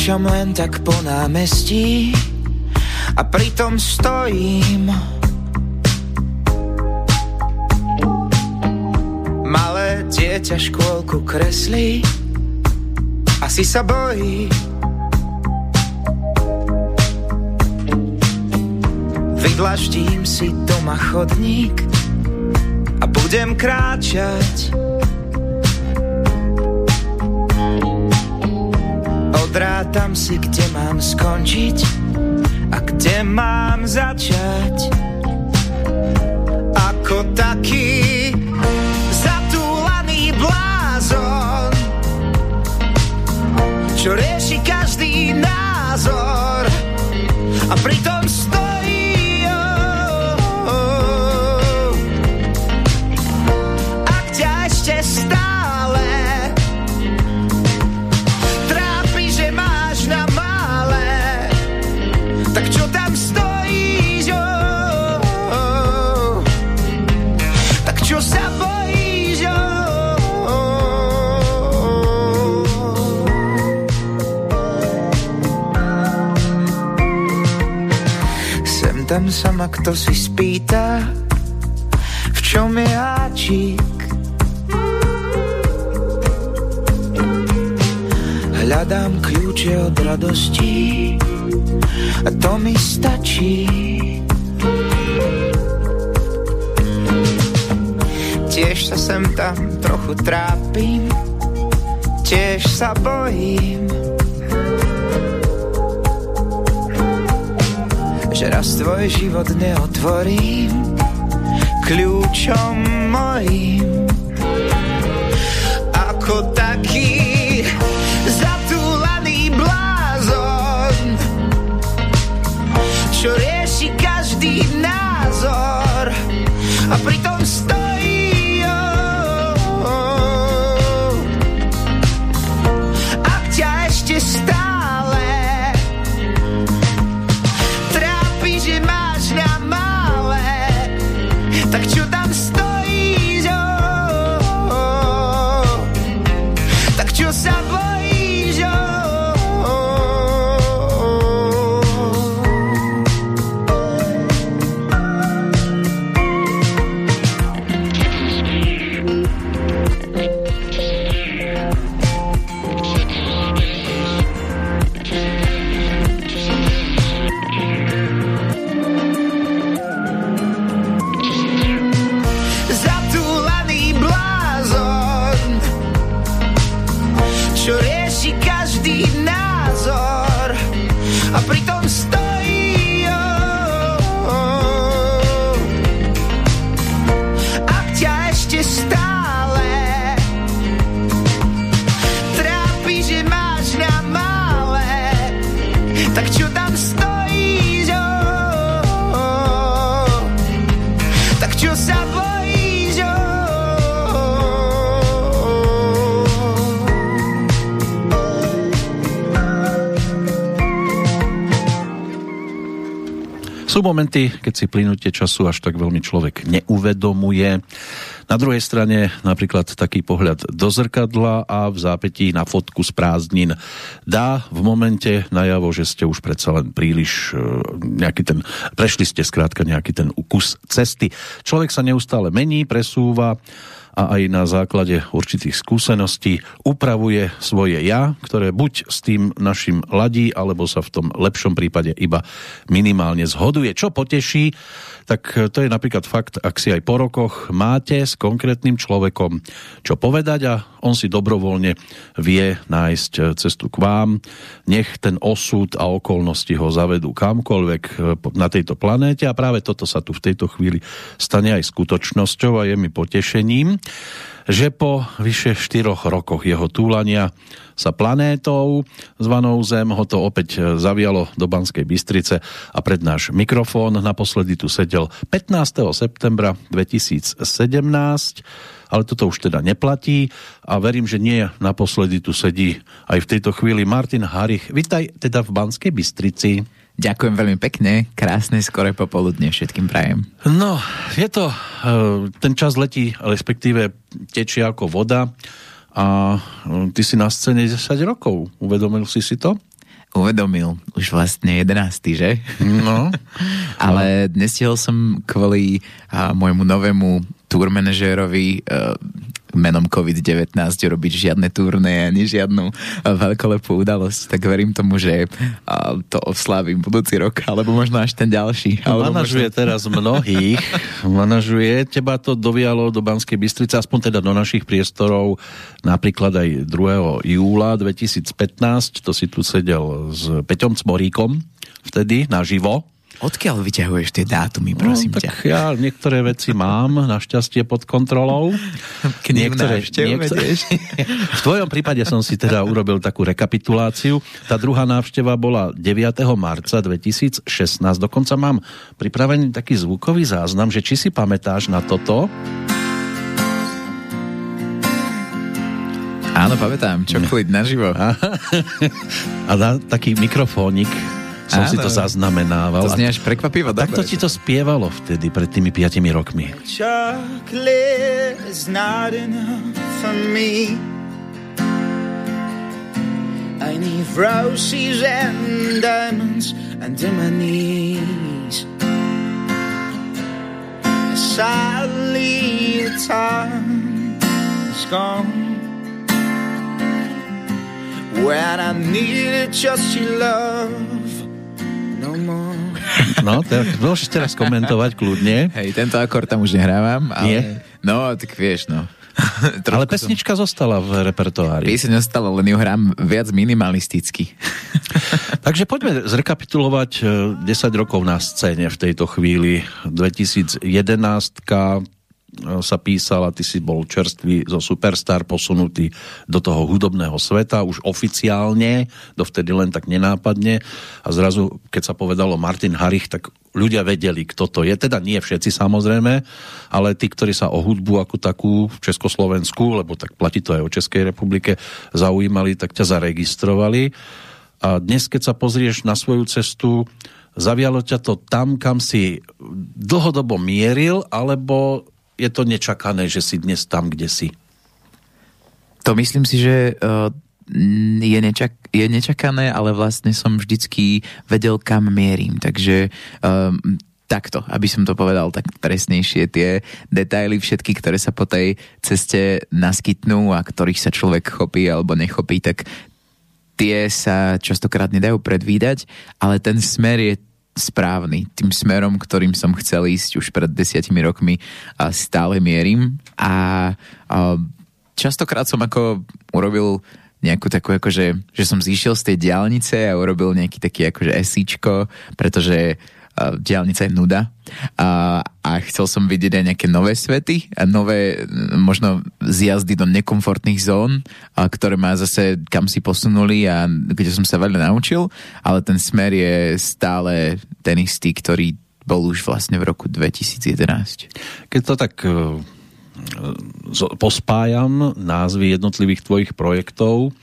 Kráčam len tak po námestí a pritom stojím. Malé dieťa škôlku kreslí, asi sa bojí. Vydlaždím si doma chodník a budem kráčať. Odrátam si, kde mám skončiť a kde mám začať. Ako taký zatúlaný blázon, čo rieši každý názor a pritom tam sa ma kto si spýta, v čom je háčik. Hľadám kľúče od radosti a to mi stačí. Tiež sa sem tam trochu trápim, tiež sa bojím že raz tvoj život neotvorím kľúčom mojím. Ako taký zatúlaný blázon, čo rieši každý názor a pritom Sú momenty, keď si plynutie času až tak veľmi človek neuvedomuje. Na druhej strane napríklad taký pohľad do zrkadla a v zápätí na fotku z prázdnin dá v momente najavo, že ste už predsa len príliš e, nejaký ten, prešli ste skrátka nejaký ten kus cesty. Človek sa neustále mení, presúva, a aj na základe určitých skúseností upravuje svoje ja, ktoré buď s tým našim ladí, alebo sa v tom lepšom prípade iba minimálne zhoduje. Čo poteší, tak to je napríklad fakt, ak si aj po rokoch máte s konkrétnym človekom čo povedať a on si dobrovoľne vie nájsť cestu k vám. Nech ten osud a okolnosti ho zavedú kamkoľvek na tejto planéte a práve toto sa tu v tejto chvíli stane aj skutočnosťou a je mi potešením že po vyše 4 rokoch jeho túlania sa planétou zvanou Zem ho to opäť zavialo do Banskej Bystrice a pred náš mikrofón naposledy tu sedel 15. septembra 2017 ale toto už teda neplatí a verím, že nie naposledy tu sedí aj v tejto chvíli Martin Harich. Vitaj teda v Banskej Bystrici. Ďakujem veľmi pekne, krásne skore popoludne všetkým prajem. No, je to, e, ten čas letí, respektíve tečie ako voda a e, ty si na scéne 10 rokov, uvedomil si si to? uvedomil už vlastne 11. že? No. Ale nestihol som kvôli a, môjmu novému tour manažérovi uh, menom COVID-19 robiť žiadne turné ani žiadnu veľkolepú udalosť, tak verím tomu, že to oslávim budúci rok, alebo možno až ten ďalší. No, manažuje možno... teraz mnohých, manažuje, teba to dovialo do Banskej Bystrice, aspoň teda do našich priestorov, napríklad aj 2. júla 2015, to si tu sedel s Peťom Cmoríkom, vtedy naživo, Odkiaľ vyťahuješ tie dátumy, prosím no, tak ťa? ja niektoré veci mám našťastie pod kontrolou. Niektoré, niektoré, V tvojom prípade som si teda urobil takú rekapituláciu. Tá druhá návšteva bola 9. marca 2016. Dokonca mám pripravený taký zvukový záznam, že či si pamätáš na toto? Áno, pamätám, čokolit naživo. A dá taký mikrofónik som Áno. si to zaznamenával. To znie až prekvapivo. Tak to ti to spievalo vtedy, pred tými piatimi rokmi. Chocolate is not enough for me I need roses and diamonds and in my knees Sadly the time is gone When I needed just your love no. No, tak môžeš teraz komentovať kľudne. Hej, tento akord tam už nehrávam, ale... Nie? No, tak vieš, no. ale pesnička som... zostala v repertoári. Pieseň zostala, len ju hrám viac minimalisticky. Takže poďme zrekapitulovať 10 eh, rokov na scéne v tejto chvíli. 2011 sa písala, ty si bol čerstvý zo Superstar posunutý do toho hudobného sveta, už oficiálne, dovtedy len tak nenápadne a zrazu, keď sa povedalo Martin Harich, tak ľudia vedeli, kto to je, teda nie všetci samozrejme, ale tí, ktorí sa o hudbu ako takú v Československu, lebo tak platí to aj o Českej republike, zaujímali, tak ťa zaregistrovali. A dnes, keď sa pozrieš na svoju cestu, zavialo ťa to tam, kam si dlhodobo mieril, alebo je to nečakané, že si dnes tam, kde si? To myslím si, že uh, je, nečak, je nečakané, ale vlastne som vždycky vedel, kam mierim. Takže um, takto, aby som to povedal tak presnejšie, tie detaily všetky, ktoré sa po tej ceste naskytnú a ktorých sa človek chopí alebo nechopí, tak tie sa častokrát nedajú predvídať, ale ten smer je správny. Tým smerom, ktorým som chcel ísť už pred desiatimi rokmi a stále mierim a, a častokrát som ako urobil nejakú takú akože, že som zišiel z tej diálnice a urobil nejaký taký akože esíčko, pretože diálnica je nuda a, a chcel som vidieť aj nejaké nové svety a nové možno zjazdy do nekomfortných zón, a, ktoré ma zase kam si posunuli a kde som sa veľa naučil, ale ten smer je stále ten istý, ktorý bol už vlastne v roku 2011. Keď to tak uh, pospájam názvy jednotlivých tvojich projektov,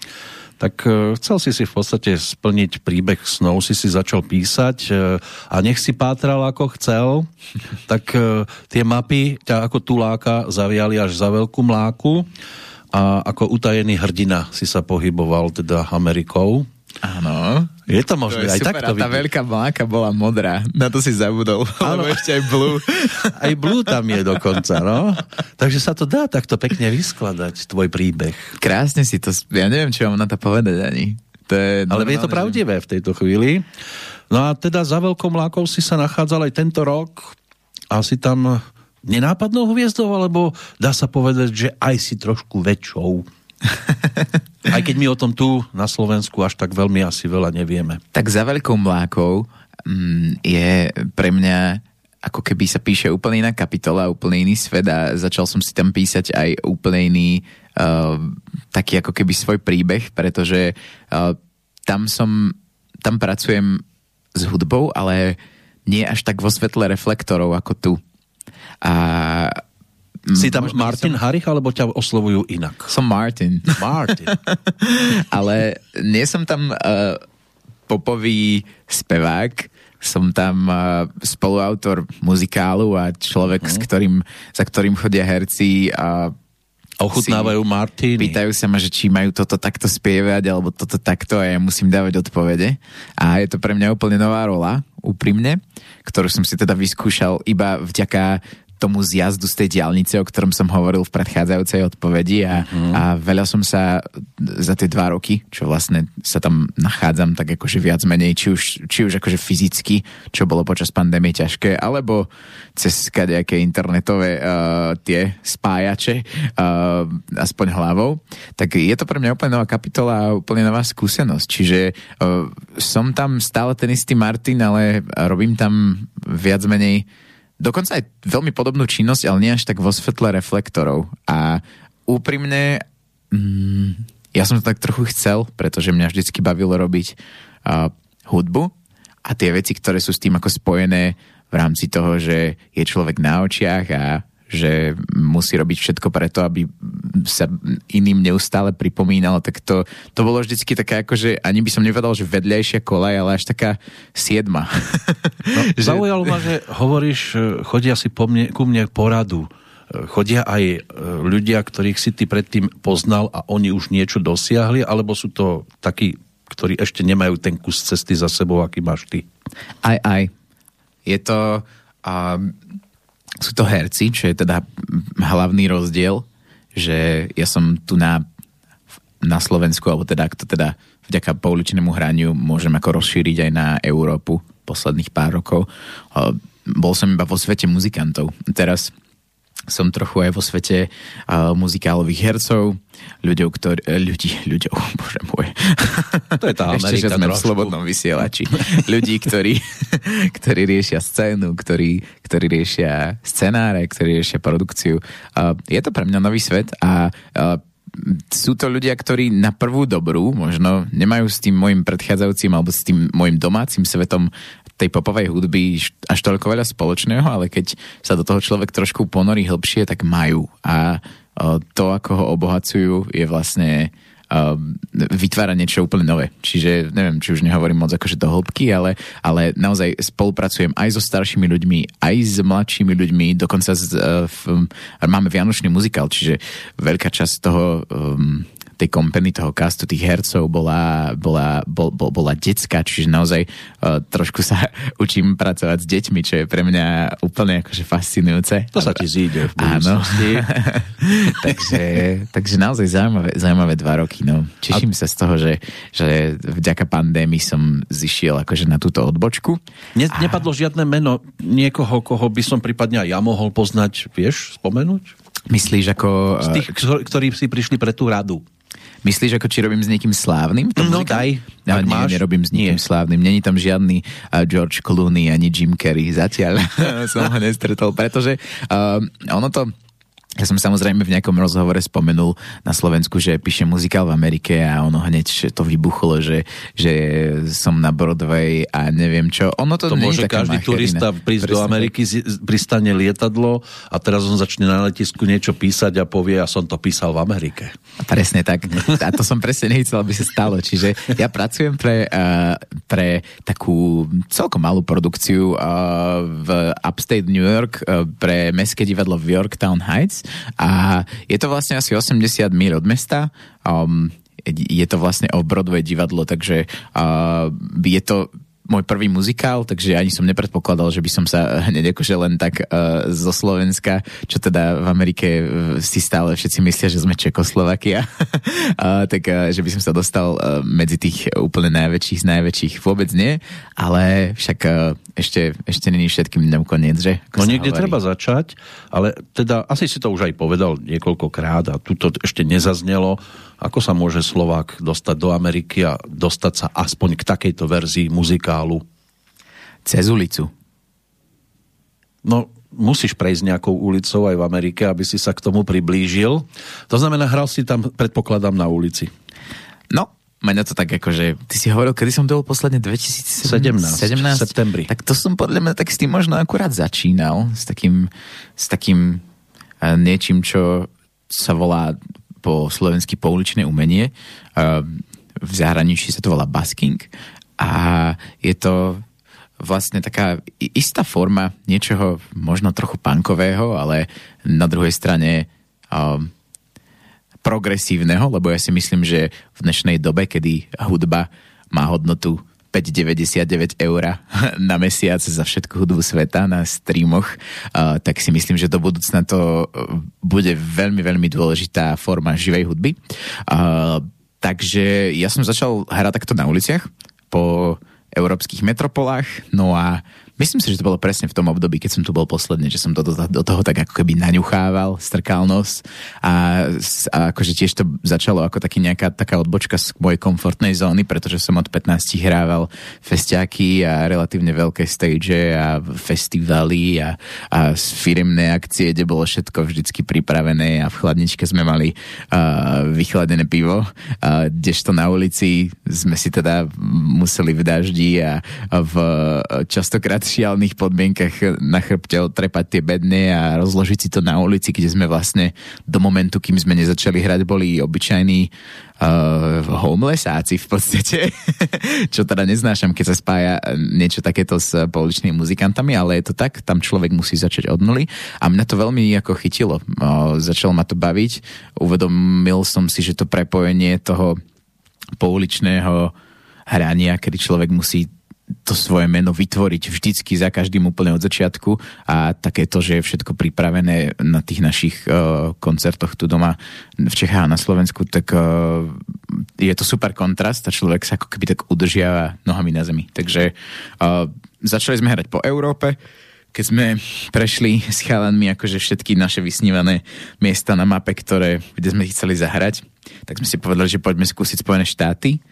tak e, chcel si si v podstate splniť príbeh snov, si si začal písať e, a nech si pátral ako chcel, tak e, tie mapy ťa ako tuláka zaviali až za veľkú mláku a ako utajený hrdina si sa pohyboval teda Amerikou. Áno. Je to možné, to aj super, takto tá veľká mláka bola modrá. Na to si zabudol, lebo ešte aj blue. aj blue tam je dokonca, no. Takže sa to dá takto pekne vyskladať, tvoj príbeh. Krásne si to, ja neviem, čo mám na to povedať ani. To je Ale je to pravdivé že... v tejto chvíli. No a teda za veľkou mlákou si sa nachádzal aj tento rok a si tam nenápadnou hviezdou, alebo dá sa povedať, že aj si trošku väčšou Aj keď my o tom tu na Slovensku až tak veľmi asi veľa nevieme. Tak za veľkou mlákou mm, je pre mňa ako keby sa píše úplne iná kapitola, úplne iný svet a začal som si tam písať aj úplne iný uh, taký ako keby svoj príbeh, pretože uh, tam som, tam pracujem s hudbou, ale nie až tak vo svetle reflektorov ako tu. A si tam Možno Martin som... Harich, alebo ťa oslovujú inak? Som Martin. Martin. Ale nie som tam uh, popový spevák, som tam uh, spoluautor muzikálu a človek, uh-huh. s ktorým, za ktorým chodia herci a Ochutnávajú Martiny. Pýtajú sa ma, že či majú toto takto spievať, alebo toto takto a ja musím dávať odpovede. A je to pre mňa úplne nová rola, úprimne, ktorú som si teda vyskúšal iba vďaka tomu zjazdu z tej diálnice, o ktorom som hovoril v predchádzajúcej odpovedi a, mm. a veľa som sa za tie dva roky, čo vlastne sa tam nachádzam, tak akože viac menej, či už, či už akože fyzicky, čo bolo počas pandémie ťažké, alebo cez nejaké internetové uh, tie spájače, uh, aspoň hlavou, tak je to pre mňa úplne nová kapitola a úplne nová skúsenosť. Čiže uh, som tam stále ten istý Martin, ale robím tam viac menej dokonca aj veľmi podobnú činnosť, ale nie až tak vo svetle reflektorov. A úprimne, mm, ja som to tak trochu chcel, pretože mňa vždycky bavilo robiť uh, hudbu a tie veci, ktoré sú s tým ako spojené v rámci toho, že je človek na očiach a že musí robiť všetko preto, aby sa iným neustále pripomínal, tak to, to bolo vždycky také ako, že ani by som nevedal, že vedľajšia kolaj, ale až taká siedma. No, že... Zaujalo ma, že hovoríš, e, chodia si po mne, ku mne poradu. E, chodia aj e, ľudia, ktorých si ty predtým poznal a oni už niečo dosiahli, alebo sú to takí, ktorí ešte nemajú ten kus cesty za sebou, aký máš ty? Aj, aj. Je to... Um, sú to herci, čo je teda hlavný rozdiel, že ja som tu na, na Slovensku, alebo teda, to teda vďaka pouličnému hraniu môžem ako rozšíriť aj na Európu posledných pár rokov. Bol som iba vo svete muzikantov. Teraz som trochu aj vo svete uh, muzikálových hercov, ľuďov, ktorí, eh, ľudí, ľuďov, bože môj. To je tá Ešte, že sme trošku. v slobodnom vysielači. ľudí, ktorí, ktorí riešia scénu, ktorí, ktorí riešia scenáre, ktorí riešia produkciu. Uh, je to pre mňa nový svet a uh, sú to ľudia, ktorí na prvú dobrú možno nemajú s tým môjim predchádzajúcim alebo s tým môjim domácim svetom tej popovej hudby až toľko veľa spoločného, ale keď sa do toho človek trošku ponorí hĺbšie, tak majú. A to, ako ho obohacujú, je vlastne vytvára niečo úplne nové. Čiže neviem, či už nehovorím moc akože do hĺbky, ale, ale naozaj spolupracujem aj so staršími ľuďmi, aj s mladšími ľuďmi, dokonca z, uh, v, máme Vianočný muzikál, čiže veľká časť toho um, tej kompany, toho castu, tých hercov bola, bola, bol, bol, bola detská, čiže naozaj uh, trošku sa učím pracovať s deťmi, čo je pre mňa úplne akože fascinujúce. To sa ti zíde v Áno. takže, takže naozaj zaujímavé, zaujímavé dva roky. No. Teším A... sa z toho, že, že vďaka pandémii som zišiel akože na túto odbočku. Ne, A... Nepadlo žiadne meno niekoho, koho by som prípadne aj ja mohol poznať, vieš, spomenúť? Myslíš ako... Z tých, ktorí si prišli pre tú radu. Myslíš, ako či robím s niekým slávnym? No daj. Ja, nie, máš? nerobím s niekým Nie. slávnym. Není tam žiadny uh, George Clooney ani Jim Carrey. Zatiaľ som ho nestretol, pretože uh, ono to ja som samozrejme v nejakom rozhovore spomenul na Slovensku, že píše muzikál v Amerike a ono hneď to vybuchlo, že, že som na Broadway a neviem čo. Ono to, to môže každý macherina. turista prísť Presne. do Ameriky, pristane lietadlo a teraz on začne na letisku niečo písať a povie, ja som to písal v Amerike. Presne tak. A to som presne nechcel, aby sa stalo. Čiže ja pracujem pre, uh, pre takú celkom malú produkciu uh, v Upstate New York uh, pre Mestské divadlo v Yorktown Heights a je to vlastne asi 80 míl od mesta. Um, je to vlastne o Broadway divadlo, takže uh, je to môj prvý muzikál, takže ani som nepredpokladal, že by som sa hneď akože len tak uh, zo Slovenska, čo teda v Amerike uh, si stále všetci myslia, že sme Čekoslovakia, uh, tak uh, že by som sa dostal uh, medzi tých úplne najväčších z najväčších. Vôbec nie, ale však uh, ešte, ešte není všetkým dňom koniec, že? Ako no niekde hovorí. treba začať, ale teda asi si to už aj povedal niekoľkokrát a tu to ešte nezaznelo, ako sa môže Slovák dostať do Ameriky a dostať sa aspoň k takejto verzii muzikálu? Cez ulicu. No, musíš prejsť nejakou ulicou aj v Amerike, aby si sa k tomu priblížil. To znamená, hral si tam, predpokladám, na ulici. No, Mňa to tak ako, že ty si hovoril, kedy som to bol posledne 2017? 17, 17 septembri. Tak to som podľa mňa tak s tým možno akurát začínal, s takým, s takým uh, niečím, čo sa volá po slovensky pouličné umenie. V zahraničí sa to volá basking a je to vlastne taká istá forma niečoho možno trochu punkového, ale na druhej strane um, progresívneho, lebo ja si myslím, že v dnešnej dobe, kedy hudba má hodnotu 5,99 eur na mesiac za všetku hudbu sveta na streamoch, tak si myslím, že do budúcna to bude veľmi, veľmi dôležitá forma živej hudby. Takže ja som začal hrať takto na uliciach po európskych metropolách, no a Myslím si, že to bolo presne v tom období, keď som tu bol posledne, že som to do, do toho tak ako keby naňuchával, strkal nos a, a akože tiež to začalo ako taký nejaká taká odbočka z mojej komfortnej zóny, pretože som od 15 hrával festiaky a relatívne veľké stage a festivaly a, a firemné akcie, kde bolo všetko vždycky pripravené a v chladničke sme mali uh, vychladené pivo, uh, kdežto na ulici sme si teda museli v daždi a, a v častokrát šialných podmienkach na chrbte otrepať tie bedne a rozložiť si to na ulici, kde sme vlastne do momentu, kým sme nezačali hrať, boli obyčajní uh, homelessáci v podstate, čo teda neznášam, keď sa spája niečo takéto s pouličnými muzikantami, ale je to tak, tam človek musí začať od nuly. A mňa to veľmi ako chytilo. Uh, začalo ma to baviť, uvedomil som si, že to prepojenie toho pouličného hrania, kedy človek musí to svoje meno vytvoriť vždycky za každým úplne od začiatku a takéto, že je všetko pripravené na tých našich uh, koncertoch tu doma v Čechách a na Slovensku, tak uh, je to super kontrast a človek sa ako keby tak udržiava nohami na zemi. Takže uh, začali sme hrať po Európe, keď sme prešli s chalanmi akože všetky naše vysnívané miesta na mape, ktoré, kde sme chceli zahrať, tak sme si povedali, že poďme skúsiť Spojené štáty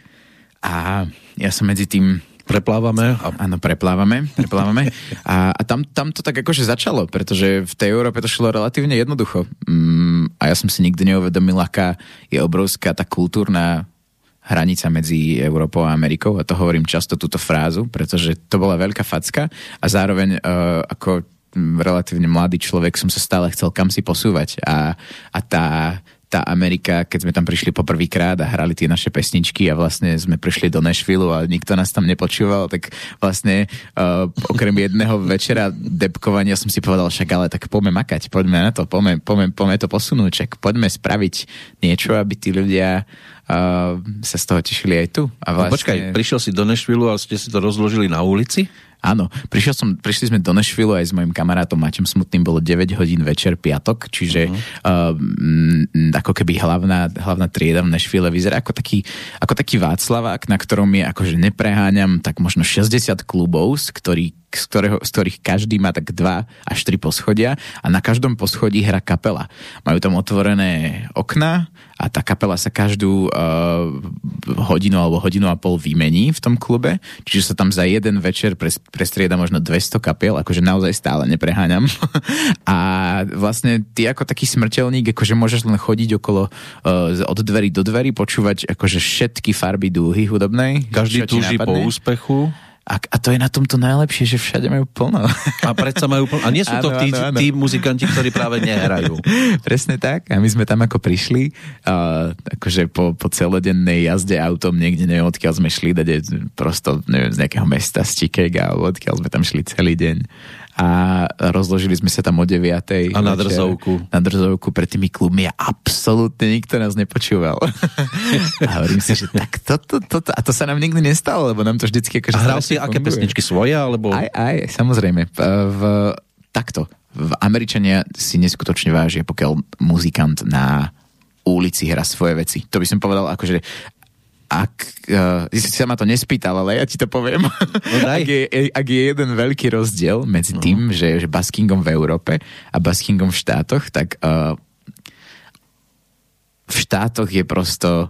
a ja som medzi tým Preplávame. A... Áno, preplávame, preplávame. A, a tam, tam to tak akože začalo, pretože v tej Európe to šlo relatívne jednoducho. Mm, a ja som si nikdy neuvedomil, aká je obrovská tá kultúrna hranica medzi Európou a Amerikou a to hovorím často túto frázu, pretože to bola veľká facka a zároveň uh, ako relatívne mladý človek som sa stále chcel kam si posúvať a, a tá tá Amerika, keď sme tam prišli poprvýkrát a hrali tie naše pesničky a vlastne sme prišli do Nashville a nikto nás tam nepočúval, tak vlastne uh, okrem jedného večera depkovania som si povedal, však ale tak poďme makať, poďme na to, poďme, poďme, poďme to posunúť, čak poďme spraviť niečo, aby tí ľudia uh, sa z toho tešili aj tu. A vlastne... no počkaj, prišiel si do Nashville a ste si to rozložili na ulici? Áno, prišiel som, prišli sme do Nashville aj s mojim kamarátom Maťom Smutným, bolo 9 hodín večer, piatok, čiže uh-huh. uh, m, ako keby hlavná, hlavná trieda v Nashville vyzerá ako taký, ako taký Václavák, na ktorom je akože nepreháňam tak možno 60 klubov, z ktorých z, ktorého, z ktorých každý má tak dva až tri poschodia a na každom poschodí hra kapela. Majú tam otvorené okna a tá kapela sa každú uh, hodinu alebo hodinu a pol vymení v tom klube, čiže sa tam za jeden večer pres, prestrieda možno 200 kapiel, akože naozaj stále nepreháňam. a vlastne ty ako taký smrteľník, akože môžeš len chodiť okolo uh, od dverí do dverí, počúvať akože všetky farby dúhy hudobnej. Každý túži po úspechu. A, a to je na tomto najlepšie, že všade majú plno. A predsa majú plno. A nie sú to ano, tí, ano, ano. tí muzikanti, ktorí práve nehrajú. Presne tak. A my sme tam ako prišli, uh, akože po, po celodennej jazde autom niekde, neviem odkiaľ sme šli, dať prosto, neviem, z nejakého mesta, z alebo odkiaľ sme tam šli celý deň a rozložili sme sa tam o 9. A na drzovku. Na drzovku pred tými klubmi a absolútne nikto nás nepočúval. a hovorím si, že tak toto, to, to, a to sa nám nikdy nestalo, lebo nám to vždycky akože A hral si aké pesničky svoje, alebo? Aj, aj, samozrejme. V, takto. V Američania si neskutočne vážia, pokiaľ muzikant na ulici hrá svoje veci. To by som povedal, akože ak uh, si sa ma to nespýtal, ale ja ti to poviem. No daj. ak, je, ak je jeden veľký rozdiel medzi no. tým, že, že baskingom v Európe a baskingom v štátoch, tak uh, v štátoch je prosto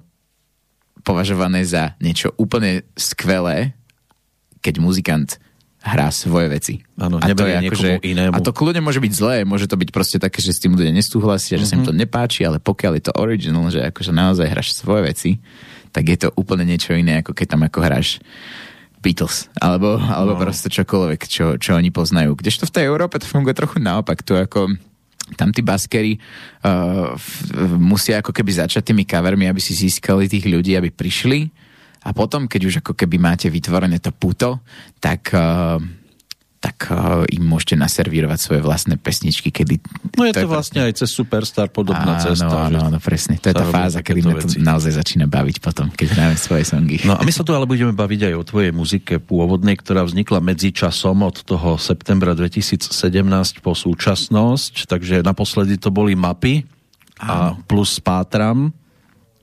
považované za niečo úplne skvelé, keď muzikant hrá svoje veci. Áno, a to je ako, že, inému. A to kľudne môže byť zlé, môže to byť proste také, že s tým ľudia nesúhlasia, mm-hmm. že sa im mhm. to nepáči, ale pokiaľ je to original, že akože naozaj hráš svoje veci, tak je to úplne niečo iné, ako keď tam ako hráš Beatles, alebo, alebo no. proste čokoľvek, čo, čo oni poznajú. Kdežto v tej Európe to funguje trochu naopak, tu ako tam tí baskery uh, f, musia ako keby začať tými covermi, aby si získali tých ľudí, aby prišli a potom, keď už ako keby máte vytvorené to puto, tak uh, tak uh, im môžete naservírovať svoje vlastné pesničky, kedy... No je to, to je vlastne aj cez Superstar podobná áno, cesta. Áno, áno, presne. To je tá fáza, kedy ma to naozaj začína baviť potom, keď hráme svoje songy. No a my sa tu ale budeme baviť aj o tvojej muzike pôvodnej, ktorá vznikla medzi časom od toho septembra 2017 po súčasnosť, takže naposledy to boli mapy a plus Pátram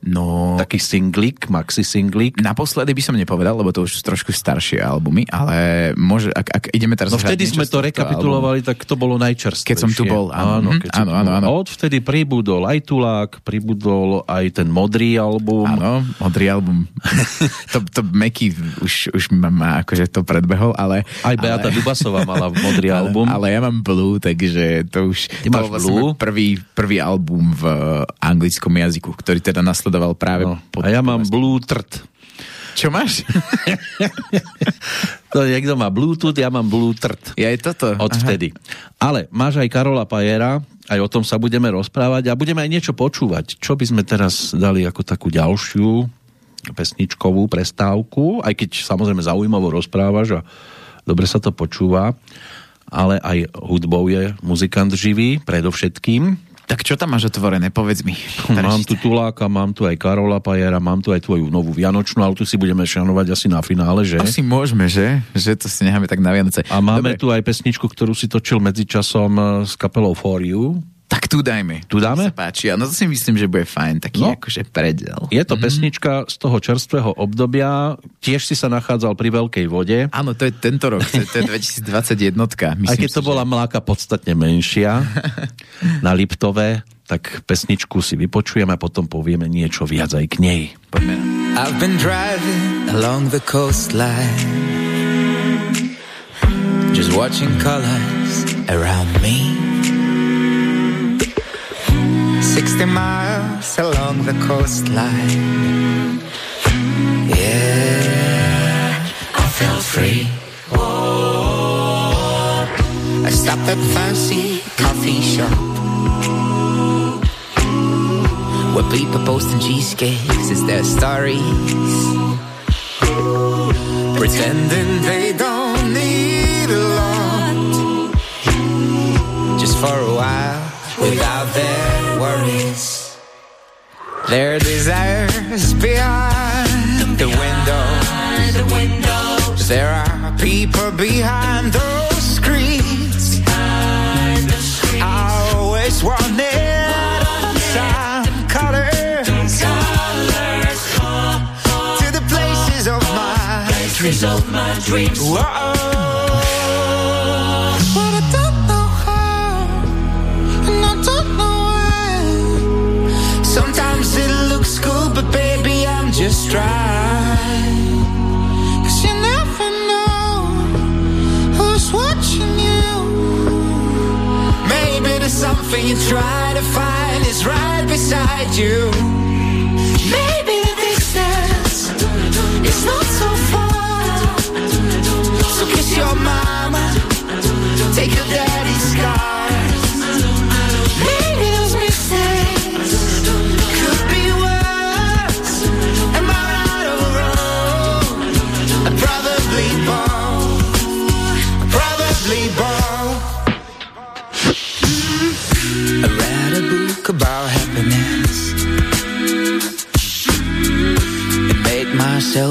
No... Taký singlik, maxi singlik. Naposledy by som nepovedal, lebo to už sú trošku staršie albumy, ale môže, ak, ak ideme teraz... No vtedy sme to rekapitulovali, album, tak to bolo najčerstvejšie. Keď som tu bol, áno. áno, keď áno, áno, áno. Od vtedy pribudol aj Tulák, pribudol aj ten modrý album. Áno, modrý album. to, to Meky už, už ma akože to predbehol, ale... Aj Beata ale... Dubasová mala modrý album. Ale ja mám Blue, takže to už... Ty máš Blue? Prvý, prvý album v anglickom jazyku, ktorý teda nasledoval sledoval práve no. pod... A ja mám Blue Trt. Čo máš? to niekto má Bluetooth, ja mám Blue Trt. Ja je toto. Od vtedy. Ale máš aj Karola Pajera, aj o tom sa budeme rozprávať a budeme aj niečo počúvať. Čo by sme teraz dali ako takú ďalšiu pesničkovú prestávku, aj keď samozrejme zaujímavo rozprávaš a dobre sa to počúva, ale aj hudbou je muzikant živý, predovšetkým. Tak čo tam máš otvorené, povedz mi. Mám tu Tuláka, mám tu aj Karola Pajera, mám tu aj tvoju novú Vianočnú, ale tu si budeme šanovať asi na finále, že? Asi môžeme, že? Že to si necháme tak na Vianoce. A máme Dobre. tu aj pesničku, ktorú si točil medzičasom eh, s kapelou For You. Tak tu dajme. Tu dáme? To sa páči. No to si myslím, že bude fajn, taký no. akože predel. Je to mm-hmm. pesnička z toho čerstvého obdobia. Tiež si sa nachádzal pri Veľkej vode. Áno, to je tento rok, to je, to je 2021. Myslím Aj keď to si, bola že... mláka podstatne menšia na Liptove, tak pesničku si vypočujeme a potom povieme niečo viac aj k nej. Poďme. I've been driving along the coastline Just watching colors around me 60 miles along the coastline. Yeah, I felt free. Whoa. I stopped at fancy coffee shop where people posting cheesecakes as their stories, pretending they don't need a lot, just for a while without their worries. Their desires behind the window. There are people behind those screens. I always wanted some colors to the places of my dreams. Whoa. Just try. Cause you never know who's watching you. Maybe there's something you try to find is right beside you. Maybe the distance is not so far. So kiss your mama, take your daddy's car.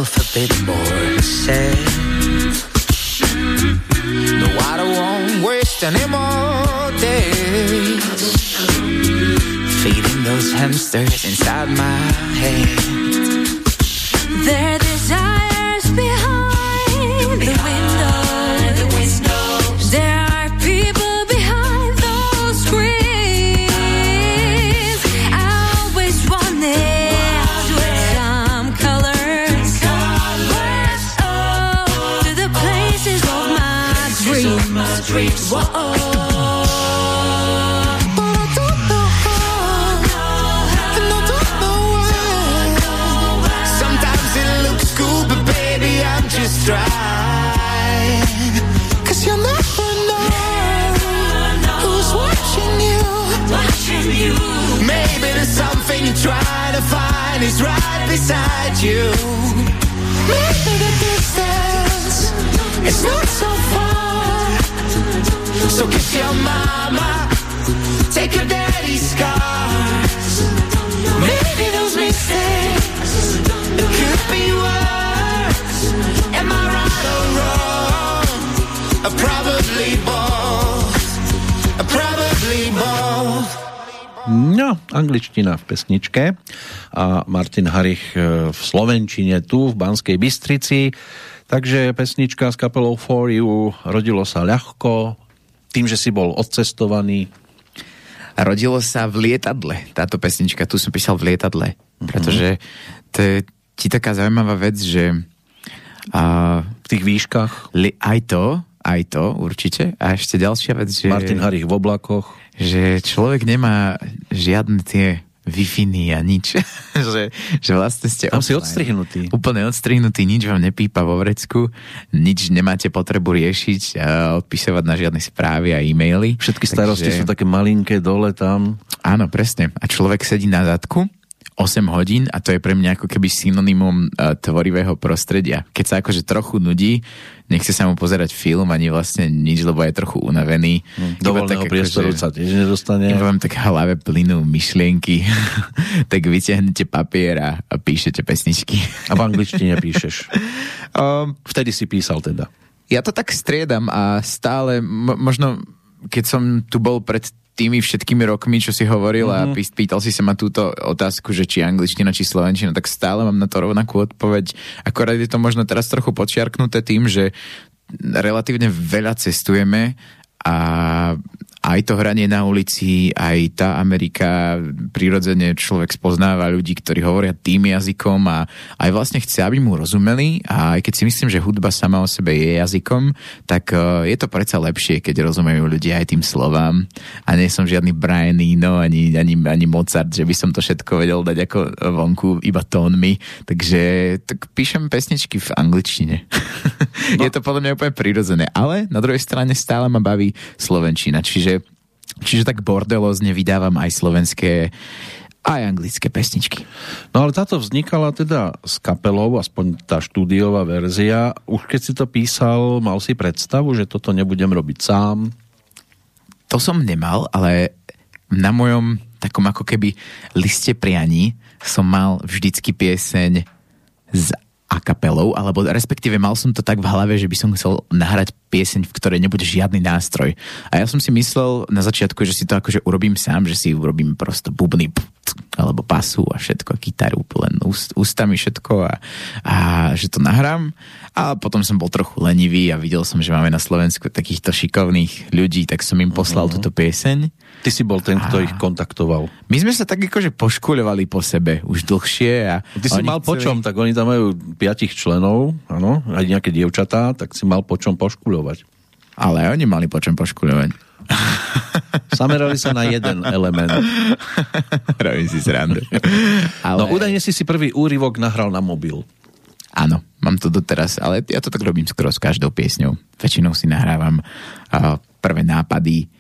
Myself a bit more sad. No, I don't want waste any more days feeding those hamsters inside my head. Their find is right beside you. Maybe the distance is not so far. So kiss your mama, take your daddy's scars. Maybe those mistakes could be worse. Am I right or wrong? Probably both. Probably both. No, angličtina v pesničke a Martin Harich e, v Slovenčine tu v Banskej Bystrici. Takže pesnička s kapelou For You rodilo sa ľahko, tým, že si bol odcestovaný. Rodilo sa v lietadle. Táto pesnička, tu som písal v lietadle. Mm-hmm. Pretože to je ti taká zaujímavá vec, že a, v tých výškach li, aj to, aj to určite. A ešte ďalšia vec, že... Martin Harich v oblakoch. Že človek nemá žiadne tie wi a nič. že, že vlastne ste... Tam si odstrihnutý. Úplne odstrihnutý, nič vám nepípa vo vrecku, nič nemáte potrebu riešiť a odpisovať na žiadne správy a e-maily. Všetky starosti Takže... sú také malinké dole tam. Áno, presne. A človek sedí na zadku 8 hodín a to je pre mňa ako keby synonymum uh, tvorivého prostredia. Keď sa akože trochu nudí, nechce sa mu pozerať film ani vlastne nič, lebo je trochu unavený. Hmm, dovoleného priestoru sa tiež nedostane. Ja vám tak hlave plynú myšlienky, tak vyťahnete papier a, a píšete pesničky. A v angličtine píšeš? Um, Vtedy si písal teda. Ja to tak striedam a stále, m- možno keď som tu bol pred tými všetkými rokmi, čo si hovoril mm-hmm. a mhm. pýtal si sa ma túto otázku, že či angličtina, či slovenčina, tak stále mám na to rovnakú odpoveď. Akorát je to možno teraz trochu počiarknuté tým, že relatívne veľa cestujeme a aj to hranie na ulici, aj tá Amerika, prirodzene človek spoznáva ľudí, ktorí hovoria tým jazykom a aj vlastne chce, aby mu rozumeli. A aj keď si myslím, že hudba sama o sebe je jazykom, tak uh, je to predsa lepšie, keď rozumejú ľudia aj tým slovám. A nie som žiadny Brian Eno ani, ani, ani Mozart, že by som to všetko vedel dať ako vonku iba tónmi, takže tak píšem pesničky v angličtine. No. je to podľa mňa úplne prirodzené, ale na druhej strane stále ma baví slovenčina, čiže Čiže tak bordelozne vydávam aj slovenské aj anglické pesničky. No ale táto vznikala teda s kapelou, aspoň tá štúdiová verzia. Už keď si to písal, mal si predstavu, že toto nebudem robiť sám? To som nemal, ale na mojom takom ako keby liste prianí som mal vždycky pieseň z a kapelou, alebo respektíve mal som to tak v hlave, že by som chcel nahrať pieseň, v ktorej nebude žiadny nástroj. A ja som si myslel na začiatku, že si to akože urobím sám, že si urobím prosto bubny alebo pasu a všetko, kytaru, len úst, ústami všetko a, a že to nahrám. A potom som bol trochu lenivý a videl som, že máme na Slovensku takýchto šikovných ľudí, tak som im poslal uh-huh. túto pieseň. Ty si bol ten, kto a... ich kontaktoval. My sme sa tak akože poškuľovali po sebe už dlhšie. A Ty si mal chceli... počom, tak oni tam majú piatich členov, áno, aj nejaké dievčatá, tak si mal počom poškuľovať. Ale oni mali počom poškuľovať. Zamerali sa na jeden element. Robím si srandu. Ale... No údajne si si prvý úryvok nahral na mobil. Áno, mám to doteraz, ale ja to tak robím skoro s každou piesňou. Väčšinou si nahrávam uh, prvé nápady,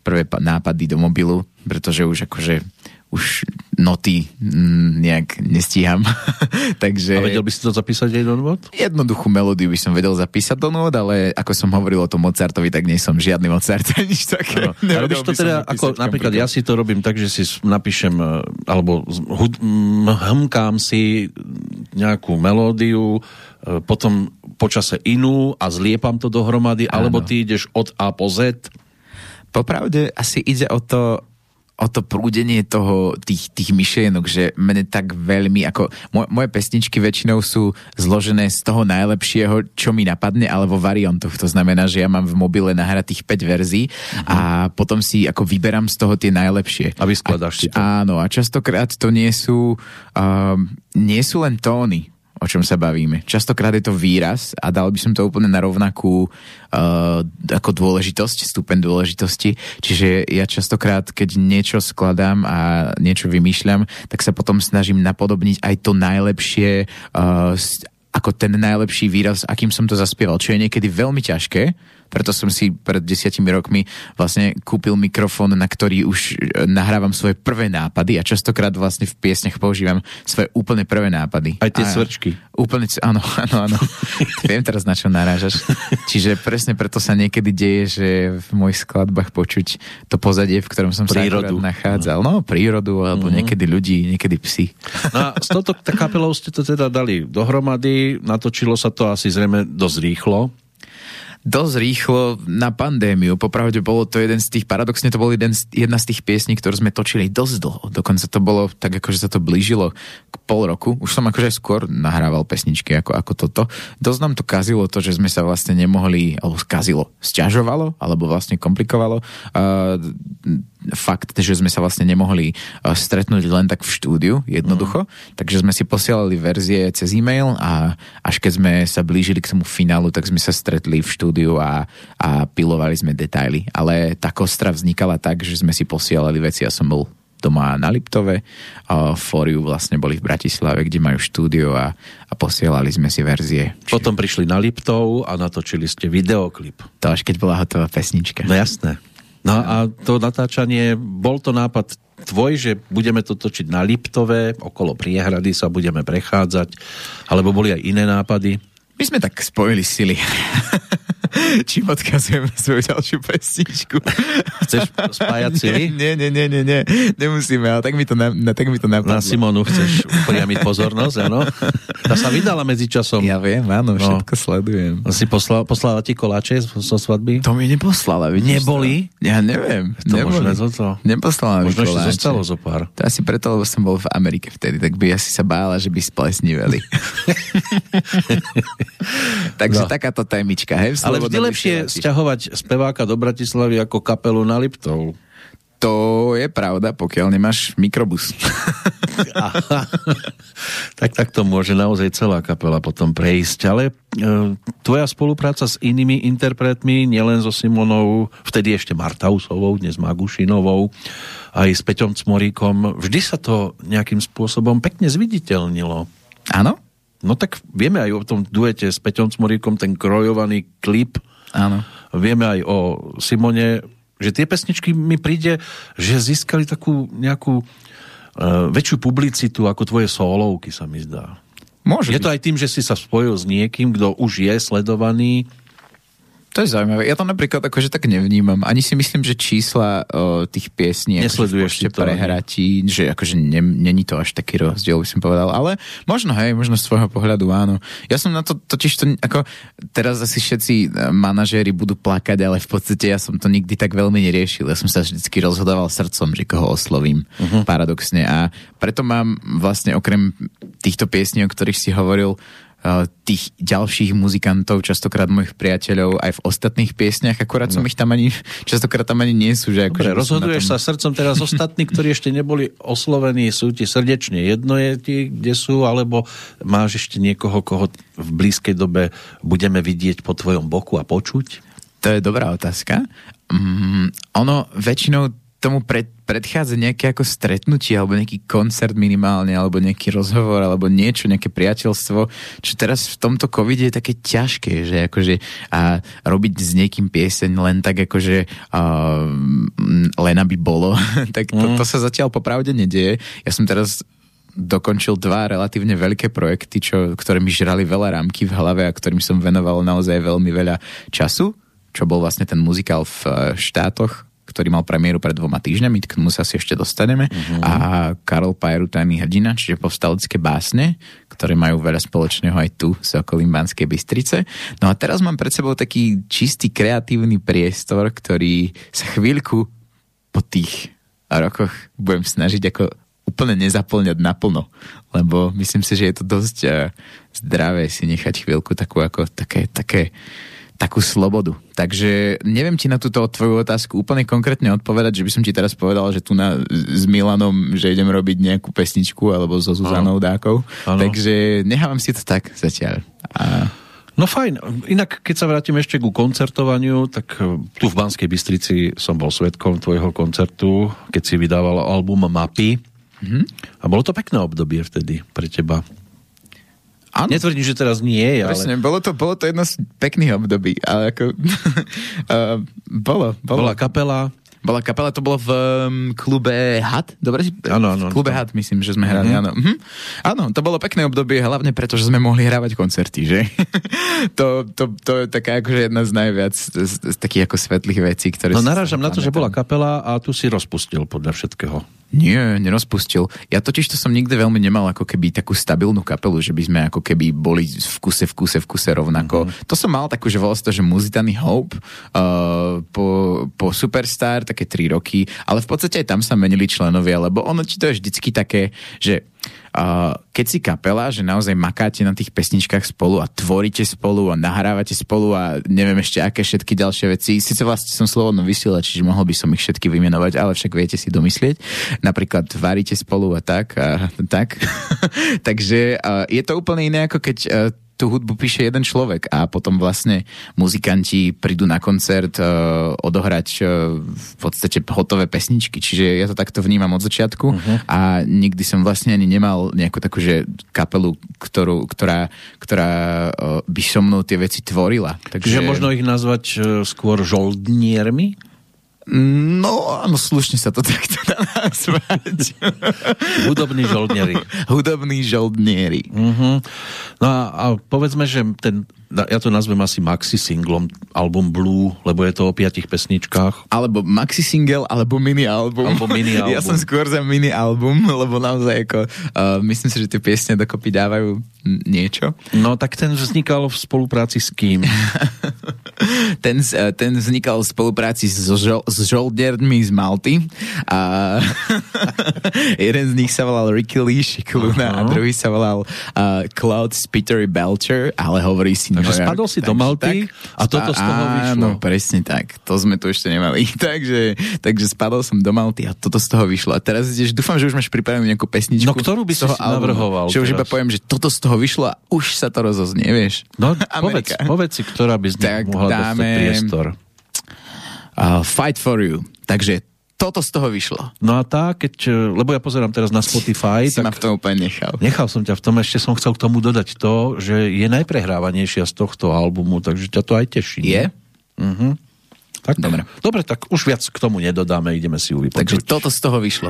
prvé nápady do mobilu, pretože už akože už noty mm, nejak nestíham. Takže... A vedel by si to zapísať aj do not? Jednoduchú melódiu by som vedel zapísať do not, ale ako som hovoril o tom Mozartovi, tak nie som žiadny Mozart, nič také. No, ale to teda, ako napríklad ja si to robím tak, že si napíšem, e, alebo hud, hmkám si nejakú melódiu, e, potom počase inú a zliepam to dohromady, Áno. alebo ty ideš od A po Z? Popravde asi ide o to, o to prúdenie toho, tých, tých myšlienok, že mne tak veľmi, ako moj, moje pesničky väčšinou sú zložené z toho najlepšieho, čo mi napadne, alebo variantoch. To znamená, že ja mám v mobile nahratých 5 verzií uh-huh. a potom si ako vyberám z toho tie najlepšie. A vyskladaš si to. Áno, a častokrát to nie sú, uh, nie sú len tóny o čom sa bavíme. Častokrát je to výraz a dal by som to úplne na rovnakú uh, ako dôležitosť, stupeň dôležitosti. Čiže ja častokrát, keď niečo skladám a niečo vymýšľam, tak sa potom snažím napodobniť aj to najlepšie, uh, ako ten najlepší výraz, akým som to zaspieval. Čo je niekedy veľmi ťažké, preto som si pred desiatimi rokmi vlastne kúpil mikrofón, na ktorý už e, nahrávam svoje prvé nápady a častokrát vlastne v piesniach používam svoje úplne prvé nápady. Aj tie a, svrčky. Úplne, áno, áno, áno. Viem teraz, na čo narážaš. Čiže presne preto sa niekedy deje, že v mojich skladbách počuť to pozadie, v ktorom som prírodu. sa nachádzal. No, prírodu, alebo mm-hmm. niekedy ľudí, niekedy psy. No a s touto kapelou ste to teda dali dohromady, natočilo sa to asi zrejme dosť rýchlo dosť rýchlo na pandémiu. Popravde bolo to jeden z tých, paradoxne to bol jeden z, jedna z tých piesní, ktorú sme točili dosť dlho. Dokonca to bolo tak, ako že sa to blížilo k pol roku. Už som akože skôr nahrával pesničky ako, ako toto. Dosť nám to kazilo to, že sme sa vlastne nemohli, alebo skazilo, sťažovalo, alebo vlastne komplikovalo. Uh, fakt, že sme sa vlastne nemohli uh, stretnúť len tak v štúdiu, jednoducho. Mm. Takže sme si posielali verzie cez e-mail a až keď sme sa blížili k tomu finálu, tak sme sa stretli v štúdiu a, a pilovali sme detaily. Ale tá kostra vznikala tak, že sme si posielali veci. Ja som bol doma na Liptove, a Fóriu vlastne boli v Bratislave, kde majú štúdio a, a posielali sme si verzie. Čiže... Potom prišli na Liptov a natočili ste videoklip. To až keď bola hotová pesnička. No jasné. No a to natáčanie, bol to nápad tvoj, že budeme to točiť na Liptove, okolo priehrady sa budeme prechádzať, alebo boli aj iné nápady? My sme tak spojili sily. čím odkazujeme svoju ďalšiu pesničku. Chceš spájať sily? Nie, nie, nie, nie, nie, nemusíme, ale tak mi to, na, na, tak mi to napadlo. Na Simonu chceš priamiť pozornosť, áno? Tá sa vydala medzi časom. Ja viem, áno, no. všetko no. sledujem. Si poslala, poslala ti koláče zo svadby? To mi neposlala, vidíš Neboli? To? Ja neviem. To neboli. možné toto. Neposlala Možno ešte zostalo zo pár. To asi preto, lebo som bol v Amerike vtedy, tak by asi sa bála, že by splesniveli. Takže no. takáto témička, hej? Ale vždy lepšie sťahovať speváka do Bratislavy ako kapelu na Liptov. To je pravda, pokiaľ nemáš mikrobus. tak tak to môže naozaj celá kapela potom prejsť. Ale e, tvoja spolupráca s inými interpretmi, nielen so Simonou, vtedy ešte Martausovou, dnes Magušinovou, aj s Peťom Cmoríkom, vždy sa to nejakým spôsobom pekne zviditeľnilo. Áno? No tak vieme aj o tom duete s Peťom Cmoríkom, ten krojovaný klip. Áno. Vieme aj o Simone, že tie pesničky mi príde, že získali takú nejakú uh, väčšiu publicitu ako tvoje solovky, sa mi zdá. Môže je byť. to aj tým, že si sa spojil s niekým, kto už je sledovaný to je zaujímavé. Ja to napríklad akože tak nevnímam. Ani si myslím, že čísla o, tých piesní Nesleduješ si to prehratí, že akože ne, není to až taký rozdiel, by som povedal. Ale možno, hej, možno z svojho pohľadu áno. Ja som na to totiž to, ako teraz asi všetci e, manažéri budú plakať, ale v podstate ja som to nikdy tak veľmi neriešil. Ja som sa vždycky rozhodoval srdcom, že koho oslovím, uh-huh. paradoxne. A preto mám vlastne okrem týchto piesní, o ktorých si hovoril, tých ďalších muzikantov, častokrát mojich priateľov aj v ostatných piesniach, akorát no. som ich tam ani, častokrát tam ani nie sú. Že Dobre, rozhoduješ tom... sa srdcom teraz ostatní, ktorí ešte neboli oslovení, sú ti srdečne jedno je ti, kde sú, alebo máš ešte niekoho, koho v blízkej dobe budeme vidieť po tvojom boku a počuť? To je dobrá otázka. Mm, ono väčšinou tomu pred, predchádza nejaké ako stretnutie alebo nejaký koncert minimálne alebo nejaký rozhovor alebo niečo, nejaké priateľstvo, čo teraz v tomto covide je také ťažké, že akože a robiť s niekým pieseň len tak akože a, len aby bolo, tak to, mm. to sa zatiaľ popravde nedieje. Ja som teraz dokončil dva relatívne veľké projekty, čo, ktoré mi žrali veľa rámky v hlave a ktorým som venoval naozaj veľmi veľa času, čo bol vlastne ten muzikál v eh, štátoch ktorý mal premiéru pred dvoma týždňami, k tomu sa si ešte dostaneme. Uh-huh. A Karol Pajeru, tajný hrdina, čiže povstalecké básne, ktoré majú veľa spoločného aj tu s okolím Banskej Bystrice. No a teraz mám pred sebou taký čistý kreatívny priestor, ktorý sa chvíľku po tých rokoch budem snažiť ako úplne nezaplňať naplno, lebo myslím si, že je to dosť uh, zdravé si nechať chvíľku takú ako také, také takú slobodu. Takže neviem ti na túto tvoju otázku úplne konkrétne odpovedať, že by som ti teraz povedal, že tu na, s Milanom, že idem robiť nejakú pesničku alebo so Zuzanou ano. Dákou. Ano. Takže nechávam si to tak zatiaľ. A... No fajn. Inak, keď sa vrátim ešte ku koncertovaniu, tak e, tu v Banskej Bystrici som bol svetkom tvojho koncertu, keď si vydával album Mapy. Mm-hmm. A bolo to pekné obdobie vtedy pre teba. Ano. Netvrdím, že teraz nie je, Presne, ale... bolo to, bolo to jedno z pekných období, ale ako... uh, bolo, bolo. Bola kapela, bola kapela, to bolo v um, klube HAT, dobre? Áno, áno. V klube HAT, myslím, že sme hrali, mm-hmm. áno. Mhm. Áno, to bolo pekné obdobie, hlavne preto, že sme mohli hrávať koncerty, že? to, to, to je taká akože jedna z najviac z, z, z takých ako svetlých vecí, ktoré... No narážam na to, že bola kapela a tu si rozpustil podľa všetkého. Nie, nerozpustil. Ja totiž to som nikdy veľmi nemal ako keby takú stabilnú kapelu, že by sme ako keby boli v kuse, v kuse, v kuse rovnako. Mm-hmm. To som mal takú, že volal to, že Muzitany Hope uh, po, po Superstar, také tri roky, ale v podstate aj tam sa menili členovia, lebo ono ti to je vždycky také, že keď si kapela, že naozaj makáte na tých pesničkách spolu a tvoríte spolu a nahrávate spolu a neviem ešte aké všetky ďalšie veci. Sice vlastne som slobodno vysielač, čiže mohol by som ich všetky vymenovať, ale však viete si domyslieť. Napríklad varíte spolu a tak. A, tak. Takže je to úplne iné, ako keď uh, tú hudbu píše jeden človek a potom vlastne muzikanti prídu na koncert uh, odohrať uh, v podstate hotové pesničky. Čiže ja to takto vnímam od začiatku uh-huh. a nikdy som vlastne ani nemal nejakú takú, že kapelu, ktorú, ktorá, ktorá uh, by so mnou tie veci tvorila. Takže... Čiže možno ich nazvať uh, skôr žoldniermi? No, áno, slušne sa to takto dá nazvať. Hudobní žoldnieri. Hudobní žoldnieri. Uh-huh. No a, a povedzme, že ten ja to nazvem asi maxi singlom, album Blue, lebo je to o piatich pesničkách. Alebo maxi single, alebo mini album. Alebo mini album. Ja som skôr za mini album, lebo naozaj ako, uh, myslím si, že tie piesne dokopy dávajú niečo. No tak ten vznikal v spolupráci s kým? ten, uh, ten vznikal v spolupráci s, žol, s žoldiermi z Malty a jeden z nich sa volal Ricky Lee Shikuluna uh-huh. a druhý sa volal uh, Cloud Spittery Belcher, ale hovorí si Takže no, spadol si do Malty tak, a toto z toho vyšlo. Áno, presne tak. To sme tu ešte nemali. takže, takže spadol som do Malty a toto z toho vyšlo. A teraz ideš, dúfam, že už máš pripravenú nejakú pesničku. No ktorú by si navrhoval Že už iba poviem, že toto z toho vyšlo a už sa to rozoznie, vieš. No povedz, povedz si, ktorá by z mohla dáme, dostať priestor. Uh, fight for you. Takže toto z toho vyšlo. No a tá, keď, e, lebo ja pozerám teraz na Spotify. Si tak ma v tom úplne nechal. Nechal som ťa v tom, ešte som chcel k tomu dodať to, že je najprehrávanejšia z tohto albumu, takže ťa to aj teší. Je? Mhm. Tak, Dobre. Dobre, tak už viac k tomu nedodáme, ideme si ju vypočuť. Takže toto z toho vyšlo.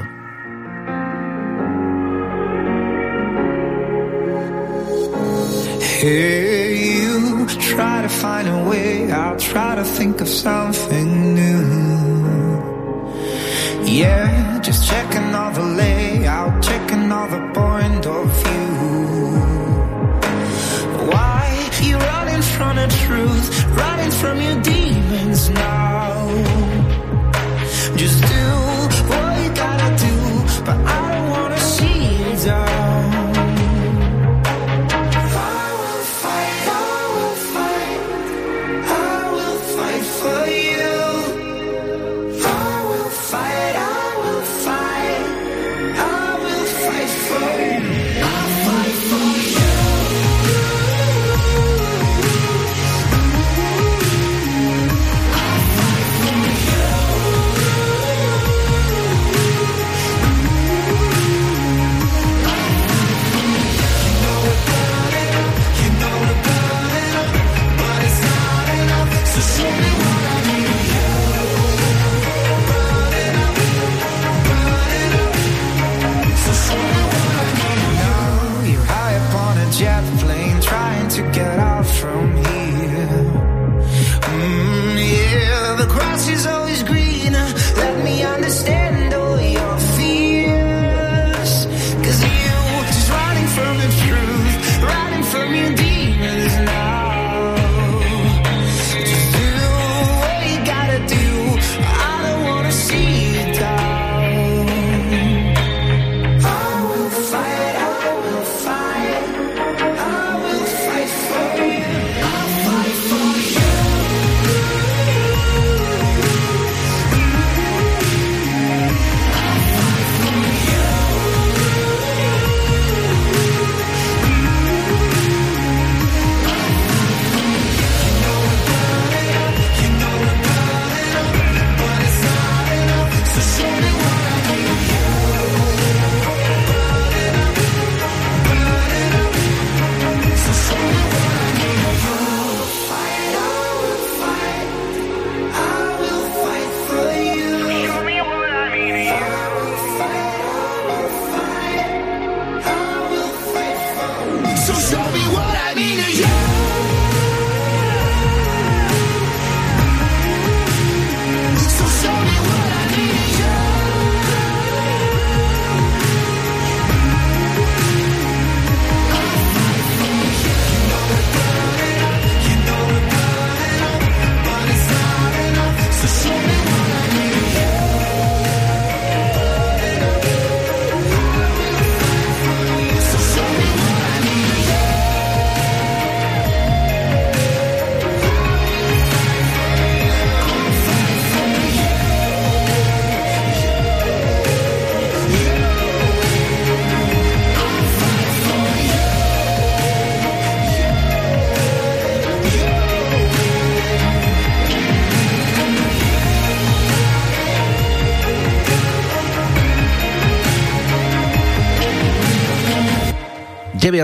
Hey, you try to find a way I'll try to think of something new Yeah, just checking all the layout, checking all point of view. Why you running from the truth, running from your demons now? Just do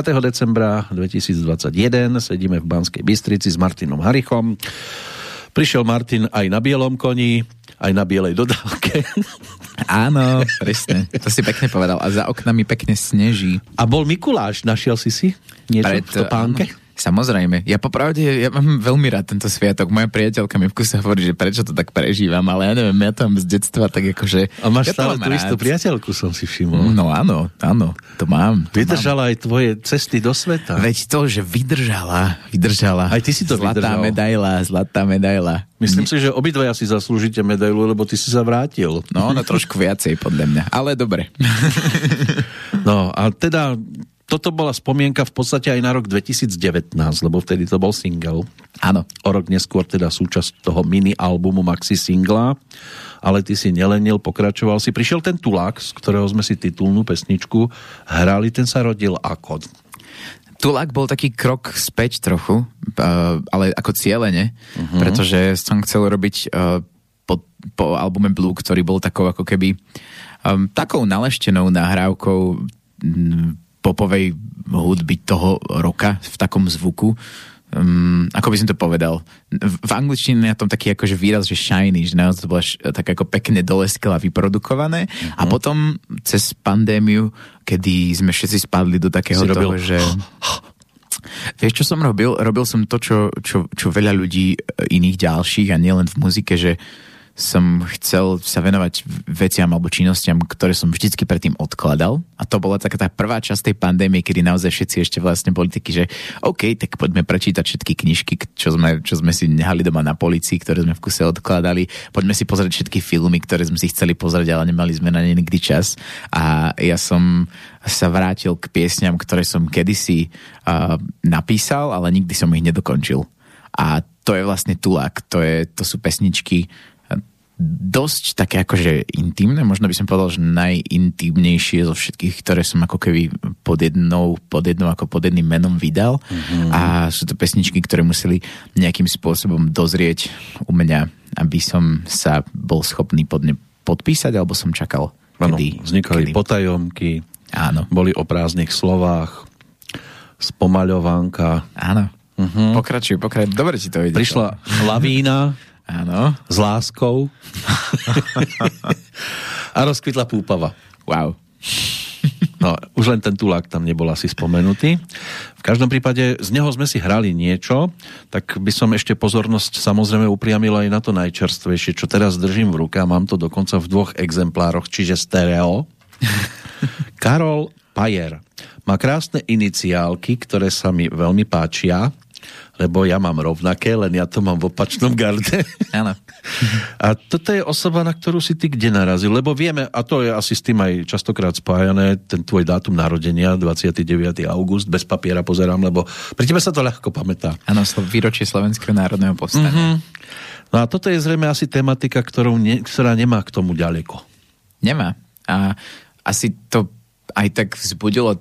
decembra 2021 sedíme v Banskej Bystrici s Martinom Harichom. Prišiel Martin aj na bielom koni, aj na bielej dodávke. Áno, presne. To si pekne povedal. A za oknami pekne sneží. A bol Mikuláš, našiel si si niečo Pred, v topánke? Áno. Samozrejme. Ja popravde, ja mám veľmi rád tento sviatok. Moja priateľka mi v kuse hovorí, že prečo to tak prežívam, ale ja neviem, ja tam z detstva tak akože... A máš ja stále tú istú priateľku, som si všimol. No áno, áno, to mám. To vydržala mám. aj tvoje cesty do sveta. Veď to, že vydržala, vydržala. Aj ty si to zlatá vydržal. medaila, zlatá medaila. Myslím si, že obidvaja si zaslúžite medailu, lebo ty si sa vrátil. No, no trošku viacej podľa mňa, ale dobre. no a teda toto bola spomienka v podstate aj na rok 2019, lebo vtedy to bol single. Áno. O rok neskôr teda súčasť toho mini-albumu Maxi Singla, ale ty si nelenil, pokračoval si. Prišiel ten Tulák, z ktorého sme si titulnú pesničku hrali, ten sa rodil ako? Tulák bol taký krok späť trochu, uh, ale ako cieľene, uh-huh. pretože som chcel robiť uh, po, po albume Blue, ktorý bol takou ako keby um, takou naleštenou nahrávkou popovej hudby toho roka v takom zvuku. Um, ako by som to povedal? V angličtine je na tom taký akože výraz, že shiny, že naozaj to bolo tak ako pekne doleskla vyprodukované uh-huh. a mhm. potom cez pandémiu, kedy sme všetci spadli do takého si toho, robil... že... Vieš, čo som robil? Robil som to, čo, čo, čo veľa ľudí e, iných ďalších a nielen v muzike, že som chcel sa venovať veciam alebo činnostiam, ktoré som vždycky predtým odkladal. A to bola taká tá prvá časť tej pandémie, kedy naozaj všetci ešte vlastne boli takí, že OK, tak poďme prečítať všetky knižky, čo sme, čo sme si nehali doma na policii, ktoré sme v kuse odkladali. Poďme si pozrieť všetky filmy, ktoré sme si chceli pozrieť, ale nemali sme na ne nikdy čas. A ja som sa vrátil k piesňam, ktoré som kedysi uh, napísal, ale nikdy som ich nedokončil. A to je vlastne tulák, to, je, to sú pesničky, dosť také akože intimné, možno by som povedal, že najintimnejšie zo všetkých, ktoré som ako keby pod jednou, pod jednou ako pod jedným menom vydal mm-hmm. a sú to pesničky, ktoré museli nejakým spôsobom dozrieť u mňa, aby som sa bol schopný pod ne podpísať, alebo som čakal, kedy... Ano, vznikali kedy... potajomky, Áno. boli o prázdnych slovách, spomaľovánka. Áno. Uh-huh. Pokračuj, pokračuj. Dobre ti to ide. Prišla lavína, Áno. S láskou. a rozkvitla púpava. Wow. No, už len ten tulák tam nebol asi spomenutý. V každom prípade z neho sme si hrali niečo, tak by som ešte pozornosť samozrejme upriamil aj na to najčerstvejšie, čo teraz držím v ruke a mám to dokonca v dvoch exemplároch, čiže stereo. Karol Pajer má krásne iniciálky, ktoré sa mi veľmi páčia lebo ja mám rovnaké, len ja to mám v opačnom garde. Áno. A toto je osoba, na ktorú si ty kde narazil? Lebo vieme, a to je asi s tým aj častokrát spájané, ten tvoj dátum narodenia, 29. august, bez papiera pozerám, lebo pri tebe sa to ľahko pamätá. Áno, výročie Slovenského národného povstania. Mm-hmm. No a toto je zrejme asi tematika, ktorou ne, ktorá nemá k tomu ďaleko. Nemá. A asi to aj tak vzbudilo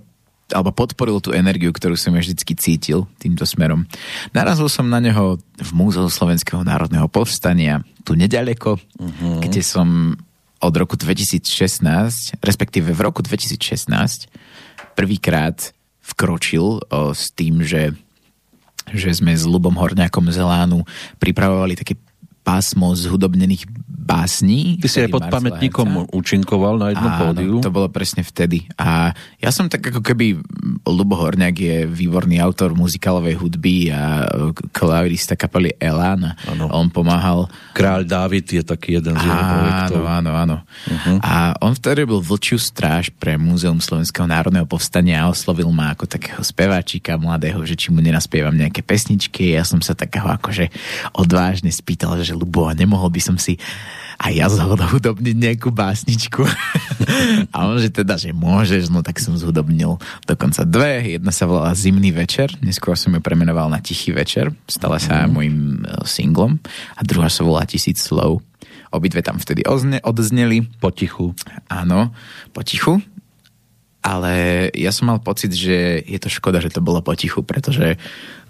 alebo podporil tú energiu, ktorú som ja vždycky cítil týmto smerom. Narazil som na neho v Múzeu Slovenského národného povstania, tu nedaleko, uh-huh. kde som od roku 2016, respektíve v roku 2016, prvýkrát vkročil o, s tým, že, že sme s Lubom Horňákom Zelánu pripravovali také pásmo zhudobnených básní. Ty si aj pod pamätníkom účinkoval na jednom pódiu. to bolo presne vtedy. A ja som tak ako keby, Lubo Horňák je výborný autor muzikálovej hudby a klavirista kapely Elan. Ano. On pomáhal... Kráľ Dávid je taký jeden z jeho projektov. Áno, áno. Uh-huh. A on vtedy robil vlčiu stráž pre Múzeum Slovenského národného povstania a oslovil ma ako takého speváčika mladého, že či mu nenaspievam nejaké pesničky. Ja som sa takého akože odvážne spýtal, že Lubo, nemohol by som si a ja zhudobniť nejakú básničku. a on, že teda, že môžeš, no tak som zhudobnil dokonca dve. Jedna sa volala Zimný večer, neskôr som ju premenoval na Tichý večer, stala sa mm. môjim e, singlom. A druhá sa volá Tisíc slov. Obidve tam vtedy ozne, odzneli. Potichu. Áno, potichu. Ale ja som mal pocit, že je to škoda, že to bolo potichu, pretože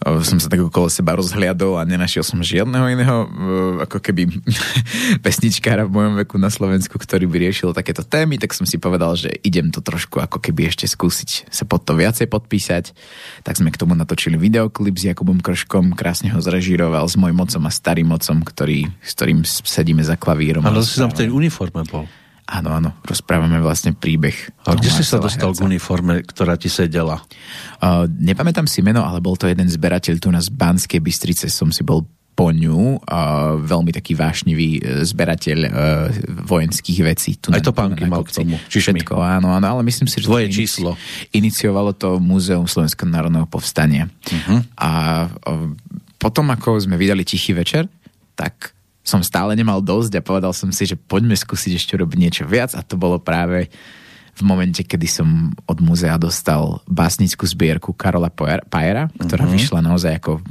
som sa tak okolo seba rozhliadol a nenašiel som žiadneho iného ako keby pesničkára v mojom veku na Slovensku, ktorý by riešil takéto témy, tak som si povedal, že idem to trošku ako keby ešte skúsiť sa pod to viacej podpísať. Tak sme k tomu natočili videoklip s Jakubom Krškom, krásne ho zrežíroval s mojim mocom a starým mocom, ktorý, s ktorým sedíme za klavírom. Ale si tam v tej uniforme bol. Áno, áno, rozprávame vlastne príbeh. A kde si sa dostal herca. k uniforme, ktorá ti sedela? Uh, nepamätám si meno, ale bol to jeden zberateľ tu na Banskej Bystrice, som si bol po ňu, uh, veľmi taký vášnivý e, zberateľ uh, vojenských vecí. Tu Aj to pánky mal k tomu. Všetko, áno, áno, ale myslím si, že Tvoje to číslo. iniciovalo to Múzeum Slovenského národného povstania. Uh-huh. A uh, potom, ako sme vydali Tichý večer, tak som stále nemal dosť a povedal som si, že poďme skúsiť ešte robiť niečo viac a to bolo práve v momente, kedy som od múzea dostal básnickú zbierku Karola Pajera, ktorá uh-huh. vyšla naozaj ako,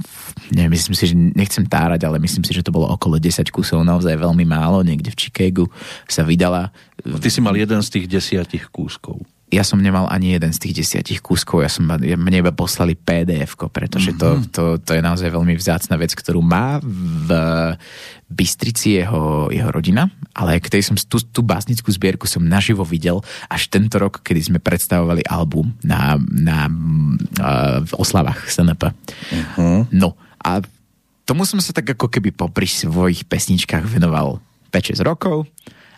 neviem, myslím si, že nechcem tárať, ale myslím si, že to bolo okolo 10 kusov, naozaj veľmi málo, niekde v Chicagu sa vydala. Ty si mal jeden z tých desiatich kúskov ja som nemal ani jeden z tých desiatich kúskov, ja som, mne iba poslali pdf pretože to, to, to je naozaj veľmi vzácna vec, ktorú má v Bystrici jeho, jeho rodina, ale k tej som tú, tú básnickú zbierku som naživo videl až tento rok, kedy sme predstavovali album na, na uh, v oslavách SNP. Mm-hmm. No a tomu som sa tak ako keby popri svojich pesničkách venoval 5-6 rokov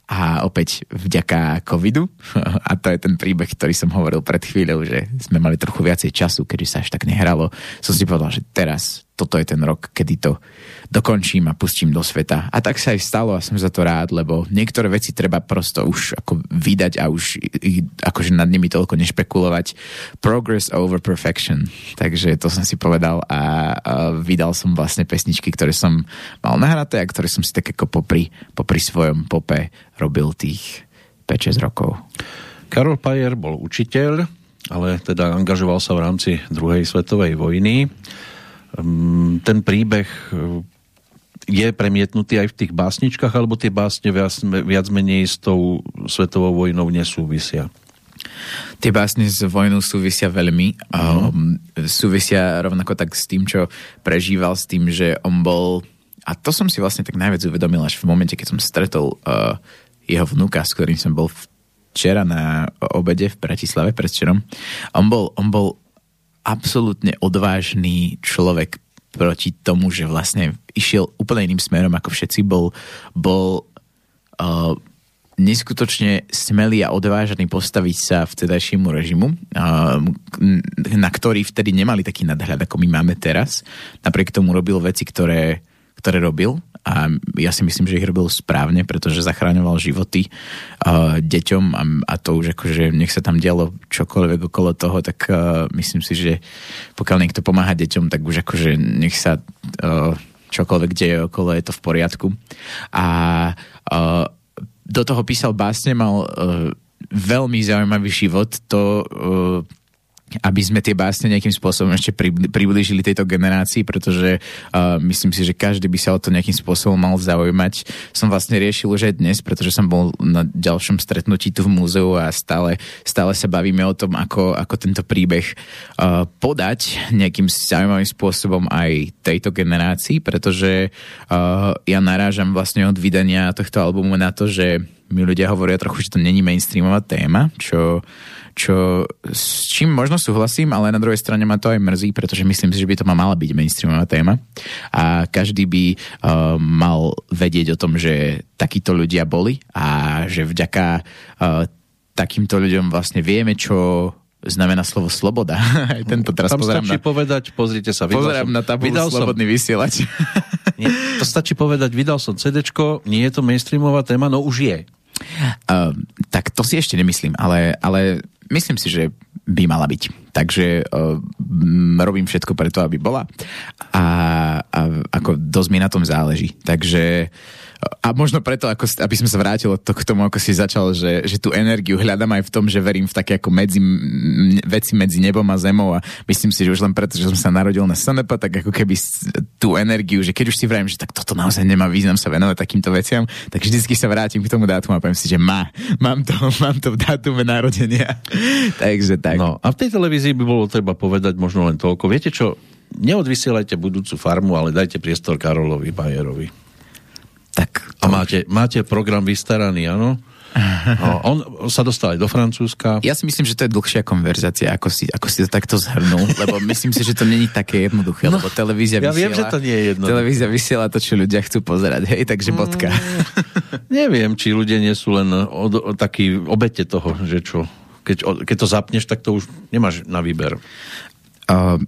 a opäť vďaka covidu, a to je ten príbeh, ktorý som hovoril pred chvíľou, že sme mali trochu viacej času, kedy sa až tak nehralo, som si povedal, že teraz toto je ten rok, kedy to dokončím a pustím do sveta. A tak sa aj stalo a som za to rád, lebo niektoré veci treba prosto už ako vydať a už akože nad nimi toľko nešpekulovať. Progress over perfection. Takže to som si povedal a, a vydal som vlastne pesničky, ktoré som mal nahraté a ktoré som si tak ako popri, popri svojom pope robil tých 5-6 rokov. Karol Pajer bol učiteľ, ale teda angažoval sa v rámci druhej svetovej vojny. Ehm, ten príbeh eh, je premietnutý aj v tých básničkách, alebo tie básne viac, viac menej s tou svetovou vojnou nesúvisia? Tie básne s vojnou súvisia veľmi. Uh-huh. Um, súvisia rovnako tak s tým, čo prežíval, s tým, že on bol... A to som si vlastne tak najviac uvedomil až v momente, keď som stretol uh, jeho vnúka, s ktorým som bol včera na obede v Bratislave predvčerom. On bol, on bol absolútne odvážny človek proti tomu, že vlastne išiel úplne iným smerom ako všetci, bol, bol uh, neskutočne smelý a odvážny postaviť sa vtedajšiemu režimu, uh, na ktorý vtedy nemali taký nadhľad, ako my máme teraz. Napriek tomu robil veci, ktoré, ktoré robil a ja si myslím, že ich robil správne, pretože zachráňoval životy uh, deťom a, a to už akože nech sa tam dialo čokoľvek okolo toho, tak uh, myslím si, že pokiaľ niekto pomáha deťom, tak už akože nech sa uh, čokoľvek deje okolo, je to v poriadku. A uh, do toho písal básne, mal uh, veľmi zaujímavý život, to uh, aby sme tie básne nejakým spôsobom ešte priblížili tejto generácii, pretože uh, myslím si, že každý by sa o to nejakým spôsobom mal zaujímať. Som vlastne riešil už aj dnes, pretože som bol na ďalšom stretnutí tu v múzeu a stále, stále sa bavíme o tom, ako, ako tento príbeh uh, podať nejakým zaujímavým spôsobom aj tejto generácii, pretože uh, ja narážam vlastne od vydania tohto albumu na to, že mi ľudia hovoria trochu, že to není mainstreamová téma, čo čo, s čím možno súhlasím, ale na druhej strane ma to aj mrzí, pretože myslím si, že by to mala byť mainstreamová téma a každý by uh, mal vedieť o tom, že takíto ľudia boli a že vďaka uh, takýmto ľuďom vlastne vieme, čo znamená slovo sloboda. Aj tento teraz Tam pozerám stačí na... povedať, pozrite sa, vydal pozerám som, na tabulu vydal slobodný som, vysielač. nie, to stačí povedať, vydal som CD, nie je to mainstreamová téma, no už je. Uh, tak to si ešte nemyslím, ale, ale myslím si, že by mala byť. Takže uh, robím všetko preto, aby bola a, a ako dosť mi na tom záleží. Takže a možno preto, ako, aby sme sa vrátili to k tomu, ako si začal, že, že tú energiu hľadám aj v tom, že verím v také ako medzi, veci medzi nebom a zemou a myslím si, že už len preto, že som sa narodil na SNP, tak ako keby tú energiu, že keď už si vrajím, že tak toto naozaj nemá význam sa venovať takýmto veciam, tak vždycky sa vrátim k tomu dátumu a poviem si, že má, mám to, mám to v dátume narodenia. Takže tak. No a v tej televízii by bolo treba povedať možno len toľko. Viete čo, neodvysielajte budúcu farmu, ale dajte priestor Karolovi Bajerovi. Tak, a máte, máte program vystaraný, áno? No, on sa dostal aj do Francúzska. Ja si myslím, že to je dlhšia konverzácia, ako si, ako si to takto zhrnul, lebo myslím si, že to není také jednoduché, no, lebo televízia ja vysiela... viem, že to nie je jednoduché. Televízia vysiela to, čo ľudia chcú pozerať, hej, takže mm, bodka. neviem, či ľudia nie sú len od, od, takí obete toho, že čo, keď, keď to zapneš, tak to už nemáš na výber. Uh,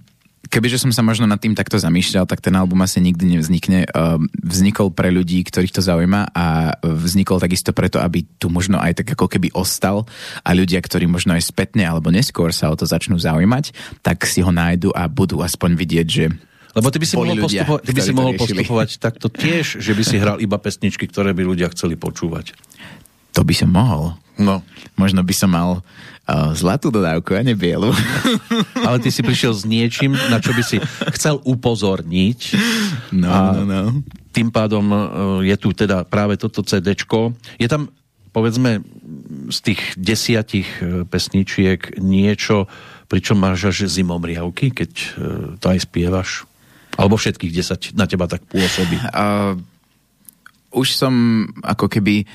kebyže som sa možno nad tým takto zamýšľal, tak ten album asi nikdy nevznikne. Ehm, vznikol pre ľudí, ktorých to zaujíma a vznikol takisto preto, aby tu možno aj tak ako keby ostal a ľudia, ktorí možno aj spätne alebo neskôr sa o to začnú zaujímať, tak si ho nájdu a budú aspoň vidieť, že lebo ty by si mohol, ľudia, postupo- ty by si mohol postupovať takto tiež, že by si hral iba pesničky, ktoré by ľudia chceli počúvať. To by som mohol. No. Možno by som mal uh, zlatú dodávku a nie bielu. Ale ty si prišiel s niečím, na čo by si chcel upozorniť. No, a no, no. Tým pádom uh, je tu teda práve toto CDčko. Je tam, povedzme, z tých desiatich uh, pesničiek niečo, pričom máš až zimomriavky, keď uh, to aj spievaš? Alebo všetkých desať na teba tak pôsobí? Uh, už som ako keby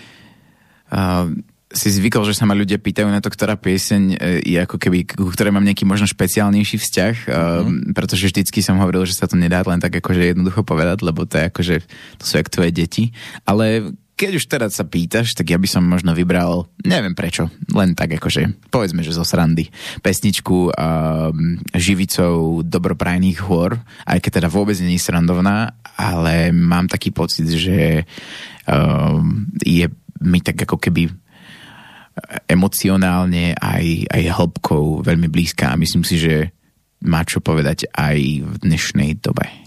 si zvykol, že sa ma ľudia pýtajú na to, ktorá pieseň e, je ako keby, ku ktorej mám nejaký možno špeciálnejší vzťah, mm-hmm. pretože vždycky som hovoril, že sa to nedá len tak akože jednoducho povedať, lebo to je akože, to sú jak tvoje deti. Ale keď už teraz sa pýtaš, tak ja by som možno vybral, neviem prečo, len tak akože, povedzme, že zo srandy, pesničku uh, živicou dobroprajných hôr, aj keď teda vôbec je srandovná, ale mám taký pocit, že uh, je mi tak ako keby emocionálne aj, aj hĺbkou veľmi blízka a myslím si, že má čo povedať aj v dnešnej dobe.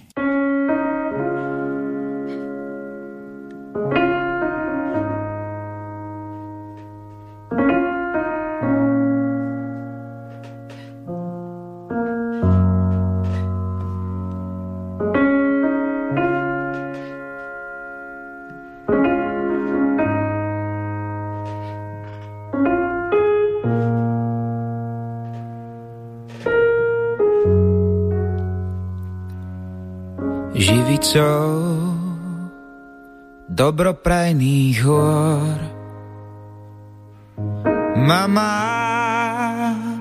Dobroprajných hôr. Mama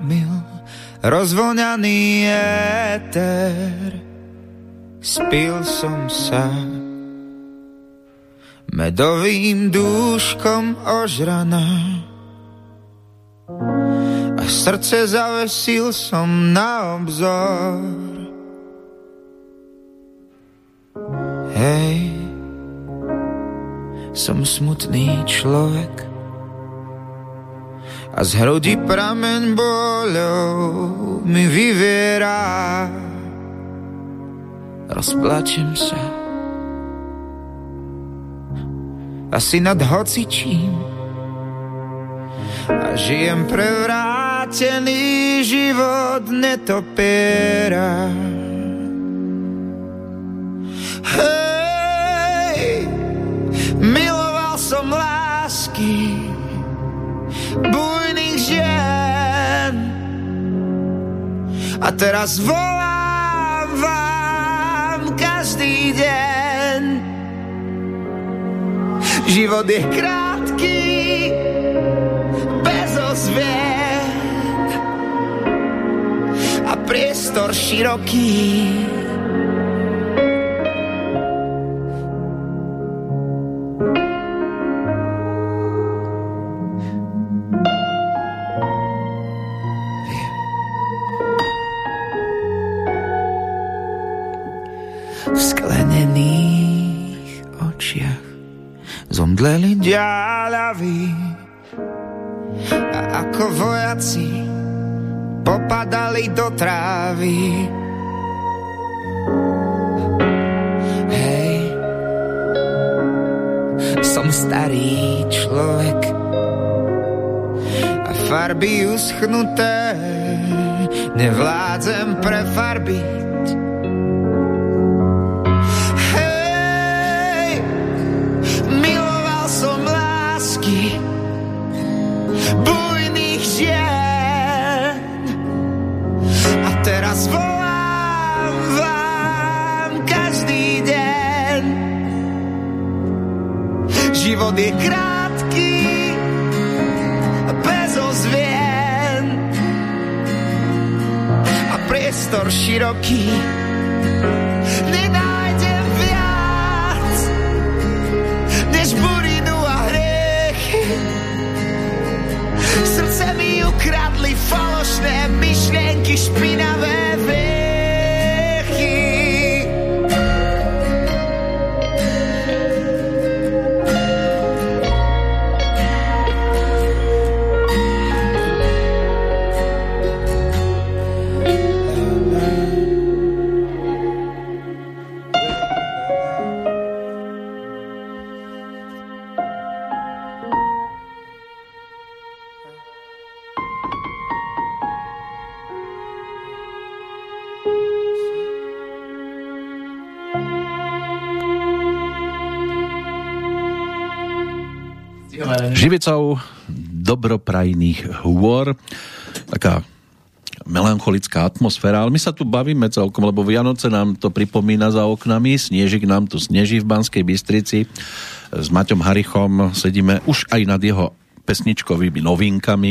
mil, rozvoňaný éter, spil som sa medovým dúškom ožrana a srdce zavesil som na obzor. Hej, som smutný človek a z hrudi prameň boľou mi vyviera. Rozplačem sa asi nad hocičím a žijem prevrátený život netopiera. Hey! Som lásky bujných žien a teraz volám vám každý deň. Život je krátky, bez ozviet a priestor široký vojaci popadali do trávy. Hej, som starý človek a farby uschnuté nevládzem. Hej, teraz volám vám každý deň. Život je krátky, bez ozvien a priestor široký. Nenájdem viac, než burinu a hriechy. Srdce mi ukradli falošné myšlienky, špinavé dobroprajných hôr. Taká melancholická atmosféra, ale my sa tu bavíme celkom, lebo Vianoce nám to pripomína za oknami, Snežik nám tu sneží v Banskej Bystrici. S Maťom Harichom sedíme už aj nad jeho pesničkovými novinkami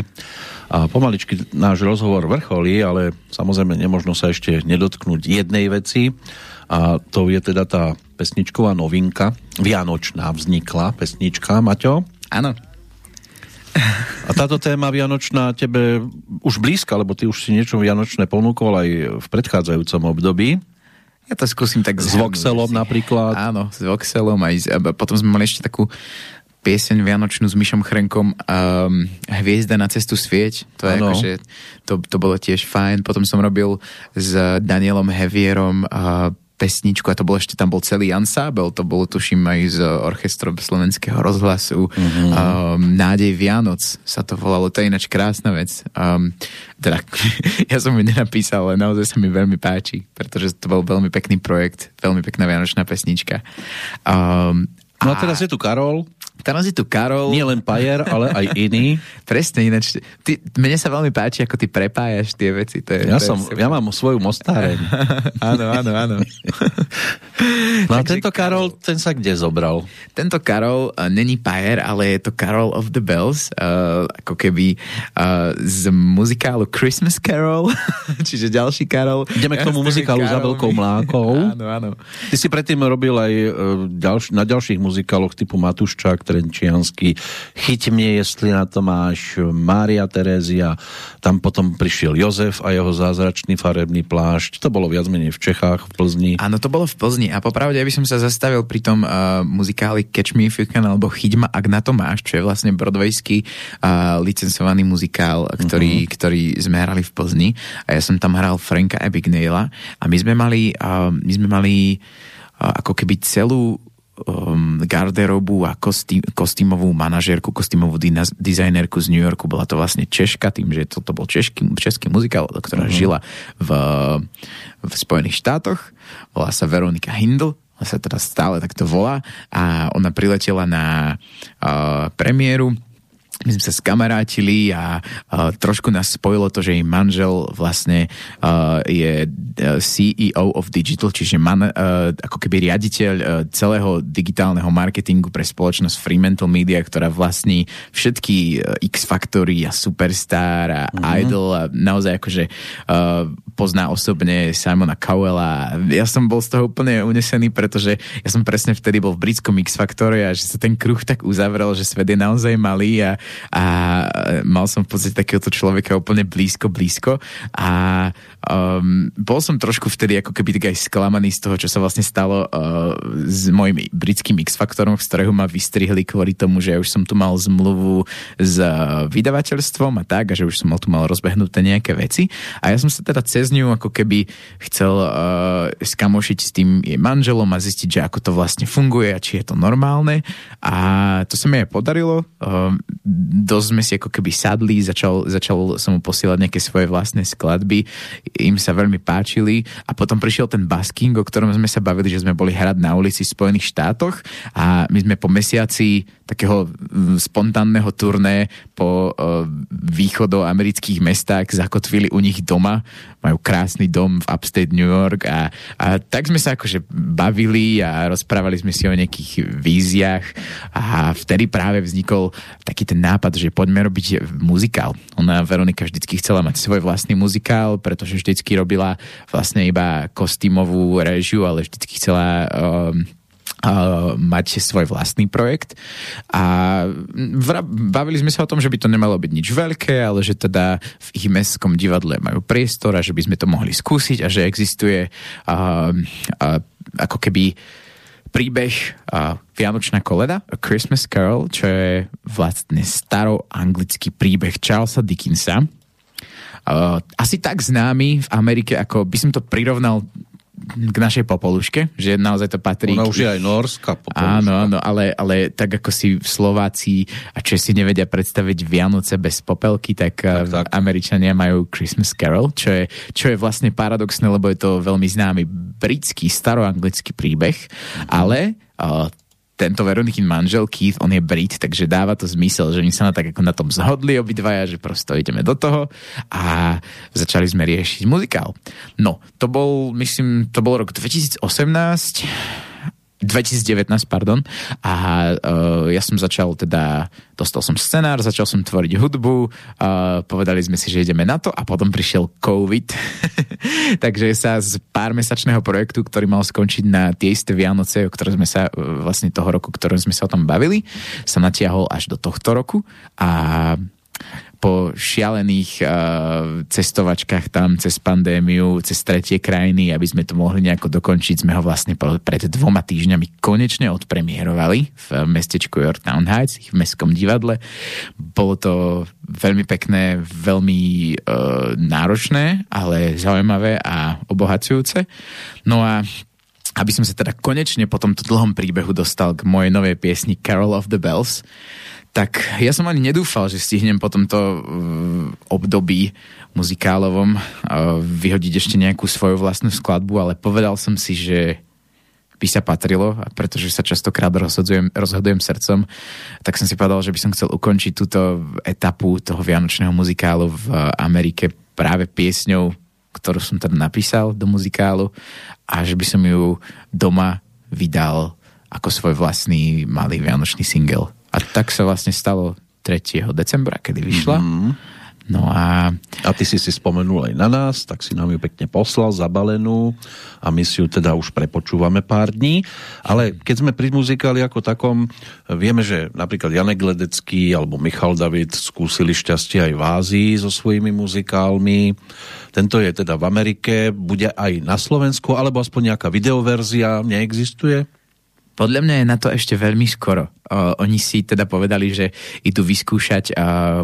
a pomaličky náš rozhovor vrcholí, ale samozrejme nemožno sa ešte nedotknúť jednej veci a to je teda tá pesničková novinka, Vianočná vznikla pesnička, Maťo. Áno. A táto téma Vianočná tebe už blízka, lebo ty už si niečo Vianočné ponúkol aj v predchádzajúcom období. Ja to skúsim tak S Voxelom napríklad. Áno, s Voxelom aj a potom sme mali ešte takú pieseň Vianočnú s Myšom Chrenkom um, Hviezda na cestu svieť. To, je Áno. akože, to, to bolo tiež fajn. Potom som robil s Danielom Hevierom uh, pesničku a to bol ešte, tam bol celý ansábel, to bolo tuším aj z orchestrom slovenského rozhlasu. Mm-hmm. Um, Nádej Vianoc sa to volalo, to je ináč krásna vec. Um, teda, ja som ju nenapísal, ale naozaj sa mi veľmi páči, pretože to bol veľmi pekný projekt, veľmi pekná vianočná pesnička. Um, No a teraz je tu Karol, Teraz je tu Karol. nie len Pajer, ale aj iný. Presne, ináč. Ty, mne sa veľmi páči, ako ty prepájaš tie veci. To je, Ja, to som, je ja mám svoju mostáreň. áno, áno, áno. No a tento Karol, ten sa kde zobral? Tento Karol uh, není Pajer, ale je to Carol of the Bells, uh, ako keby uh, z muzikálu Christmas Carol, čiže ďalší Karol. Ideme k tomu Ja muzikálu za Karolmi. veľkou mlákou. Áno, áno. Ty si predtým robil aj e, ďalš- na ďalších muzikáloch typu Matuščák, Trenčiansky, Chyť mne, jestli na to máš, Mária Terézia, tam potom prišiel Jozef a jeho zázračný farebný plášť. To bolo viac menej v Čechách, v Plzni. Áno, to bolo v Plzni a popravde ja by som sa zastavil pri tom uh, muzikáli Catch Me If You Can alebo Chyť ma, ak na to máš, čo je vlastne broadwayský uh, licencovaný muzikál, ktorý, uh-huh. ktorý sme hrali v Plzni a ja som tam hral Franka Abagnale a my sme mali, uh, my sme mali uh, ako keby celú um, garderobu a kostým, kostýmovú manažérku, kostýmovú dina- dizajnerku z New Yorku. Bola to vlastne Češka, tým, že toto bol český, český muzikál, ktorá uh-huh. žila v, v Spojených štátoch. Volá sa Veronika Hindl, ona sa teda stále takto volá a ona priletela na uh, premiéru my sme sa skamarátili a uh, trošku nás spojilo to, že jej manžel vlastne uh, je uh, CEO of Digital, čiže man, uh, ako keby riaditeľ uh, celého digitálneho marketingu pre spoločnosť Fremantle Media, ktorá vlastní všetky uh, X-Factory a Superstar a mm-hmm. Idol a naozaj akože uh, pozná osobne Simona Cowella. Ja som bol z toho úplne unesený, pretože ja som presne vtedy bol v britskom X-Faktore a že sa ten kruh tak uzavrel, že svet je naozaj malý a a mal som v podstate takéhoto človeka úplne blízko, blízko. A um, bol som trošku vtedy ako keby tak aj sklamaný z toho, čo sa vlastne stalo uh, s mojim britským X-faktorom, z ktorého ma vystrihli kvôli tomu, že ja už som tu mal zmluvu s uh, vydavateľstvom a tak, a že už som mal tu mal rozbehnuté nejaké veci. A ja som sa teda cez ňu ako keby chcel uh, skamošiť s tým jej manželom a zistiť, že ako to vlastne funguje a či je to normálne. A to sa mi aj podarilo. Uh, dosť sme si ako keby sadli, začal, začal som mu posielať nejaké svoje vlastné skladby, im sa veľmi páčili. A potom prišiel ten basking, o ktorom sme sa bavili, že sme boli hrať na ulici v Spojených štátoch a my sme po mesiaci takého spontánneho turné po uh, východoamerických mestách zakotvili u nich doma. Majú krásny dom v upstate New York a, a tak sme sa akože bavili a rozprávali sme si o nejakých víziách a vtedy práve vznikol taký ten nápad, že poďme robiť muzikál. Ona, Veronika, vždycky chcela mať svoj vlastný muzikál, pretože vždycky robila vlastne iba kostýmovú režiu, ale vždycky chcela um, mať svoj vlastný projekt a bavili sme sa o tom, že by to nemalo byť nič veľké, ale že teda v ich mestskom divadle majú priestor a že by sme to mohli skúsiť a že existuje uh, uh, ako keby príbeh uh, Vianočná koleda, A Christmas Carol, čo je vlastne staroanglický príbeh Charlesa Dickinsa. Uh, asi tak známy v Amerike, ako by som to prirovnal k našej popoluške, že naozaj to patrí... Ona už je aj norská popoluška. Áno, áno, ale, ale tak ako si Slováci a Česi nevedia predstaviť Vianoce bez popelky, tak, tak, tak. Američania majú Christmas Carol, čo je, čo je vlastne paradoxné, lebo je to veľmi známy britský staroanglický príbeh, ale uh, tento Veronikin manžel Keith, on je Brit, takže dáva to zmysel, že my sa na tak ako na tom zhodli obidvaja, že prosto ideme do toho a začali sme riešiť muzikál. No, to bol, myslím, to bol rok 2018 2019, pardon. A uh, ja som začal teda, dostal som scenár, začal som tvoriť hudbu, uh, povedali sme si, že ideme na to a potom prišiel COVID. Takže sa z pár mesačného projektu, ktorý mal skončiť na tie isté Vianoce, o ktoré sme sa, uh, vlastne toho roku, ktorom sme sa o tom bavili, sa natiahol až do tohto roku a po šialených uh, cestovačkách tam cez pandémiu, cez tretie krajiny, aby sme to mohli nejako dokončiť, sme ho vlastne pred dvoma týždňami konečne odpremierovali v mestečku Yorktown Heights, v mestskom divadle. Bolo to veľmi pekné, veľmi uh, náročné, ale zaujímavé a obohacujúce. No a aby som sa teda konečne po tomto dlhom príbehu dostal k mojej novej piesni Carol of the Bells, tak ja som ani nedúfal, že stihnem po tomto uh, období muzikálovom uh, vyhodiť ešte nejakú svoju vlastnú skladbu, ale povedal som si, že by sa patrilo, pretože sa častokrát rozhodujem, rozhodujem srdcom, tak som si povedal, že by som chcel ukončiť túto etapu toho vianočného muzikálu v Amerike práve piesňou, ktorú som teda napísal do muzikálu a že by som ju doma vydal ako svoj vlastný malý vianočný single. A tak sa vlastne stalo 3. decembra, kedy vyšla. Mm-hmm. No a... A ty si si spomenul aj na nás, tak si nám ju pekne poslal, zabalenú a my si ju teda už prepočúvame pár dní. Ale keď sme pri muzikáli ako takom, vieme, že napríklad Janek Ledecký alebo Michal David skúsili šťastie aj v Ázii so svojimi muzikálmi. Tento je teda v Amerike, bude aj na Slovensku, alebo aspoň nejaká videoverzia neexistuje? Podľa mňa je na to ešte veľmi skoro. Uh, oni si teda povedali, že idú vyskúšať uh,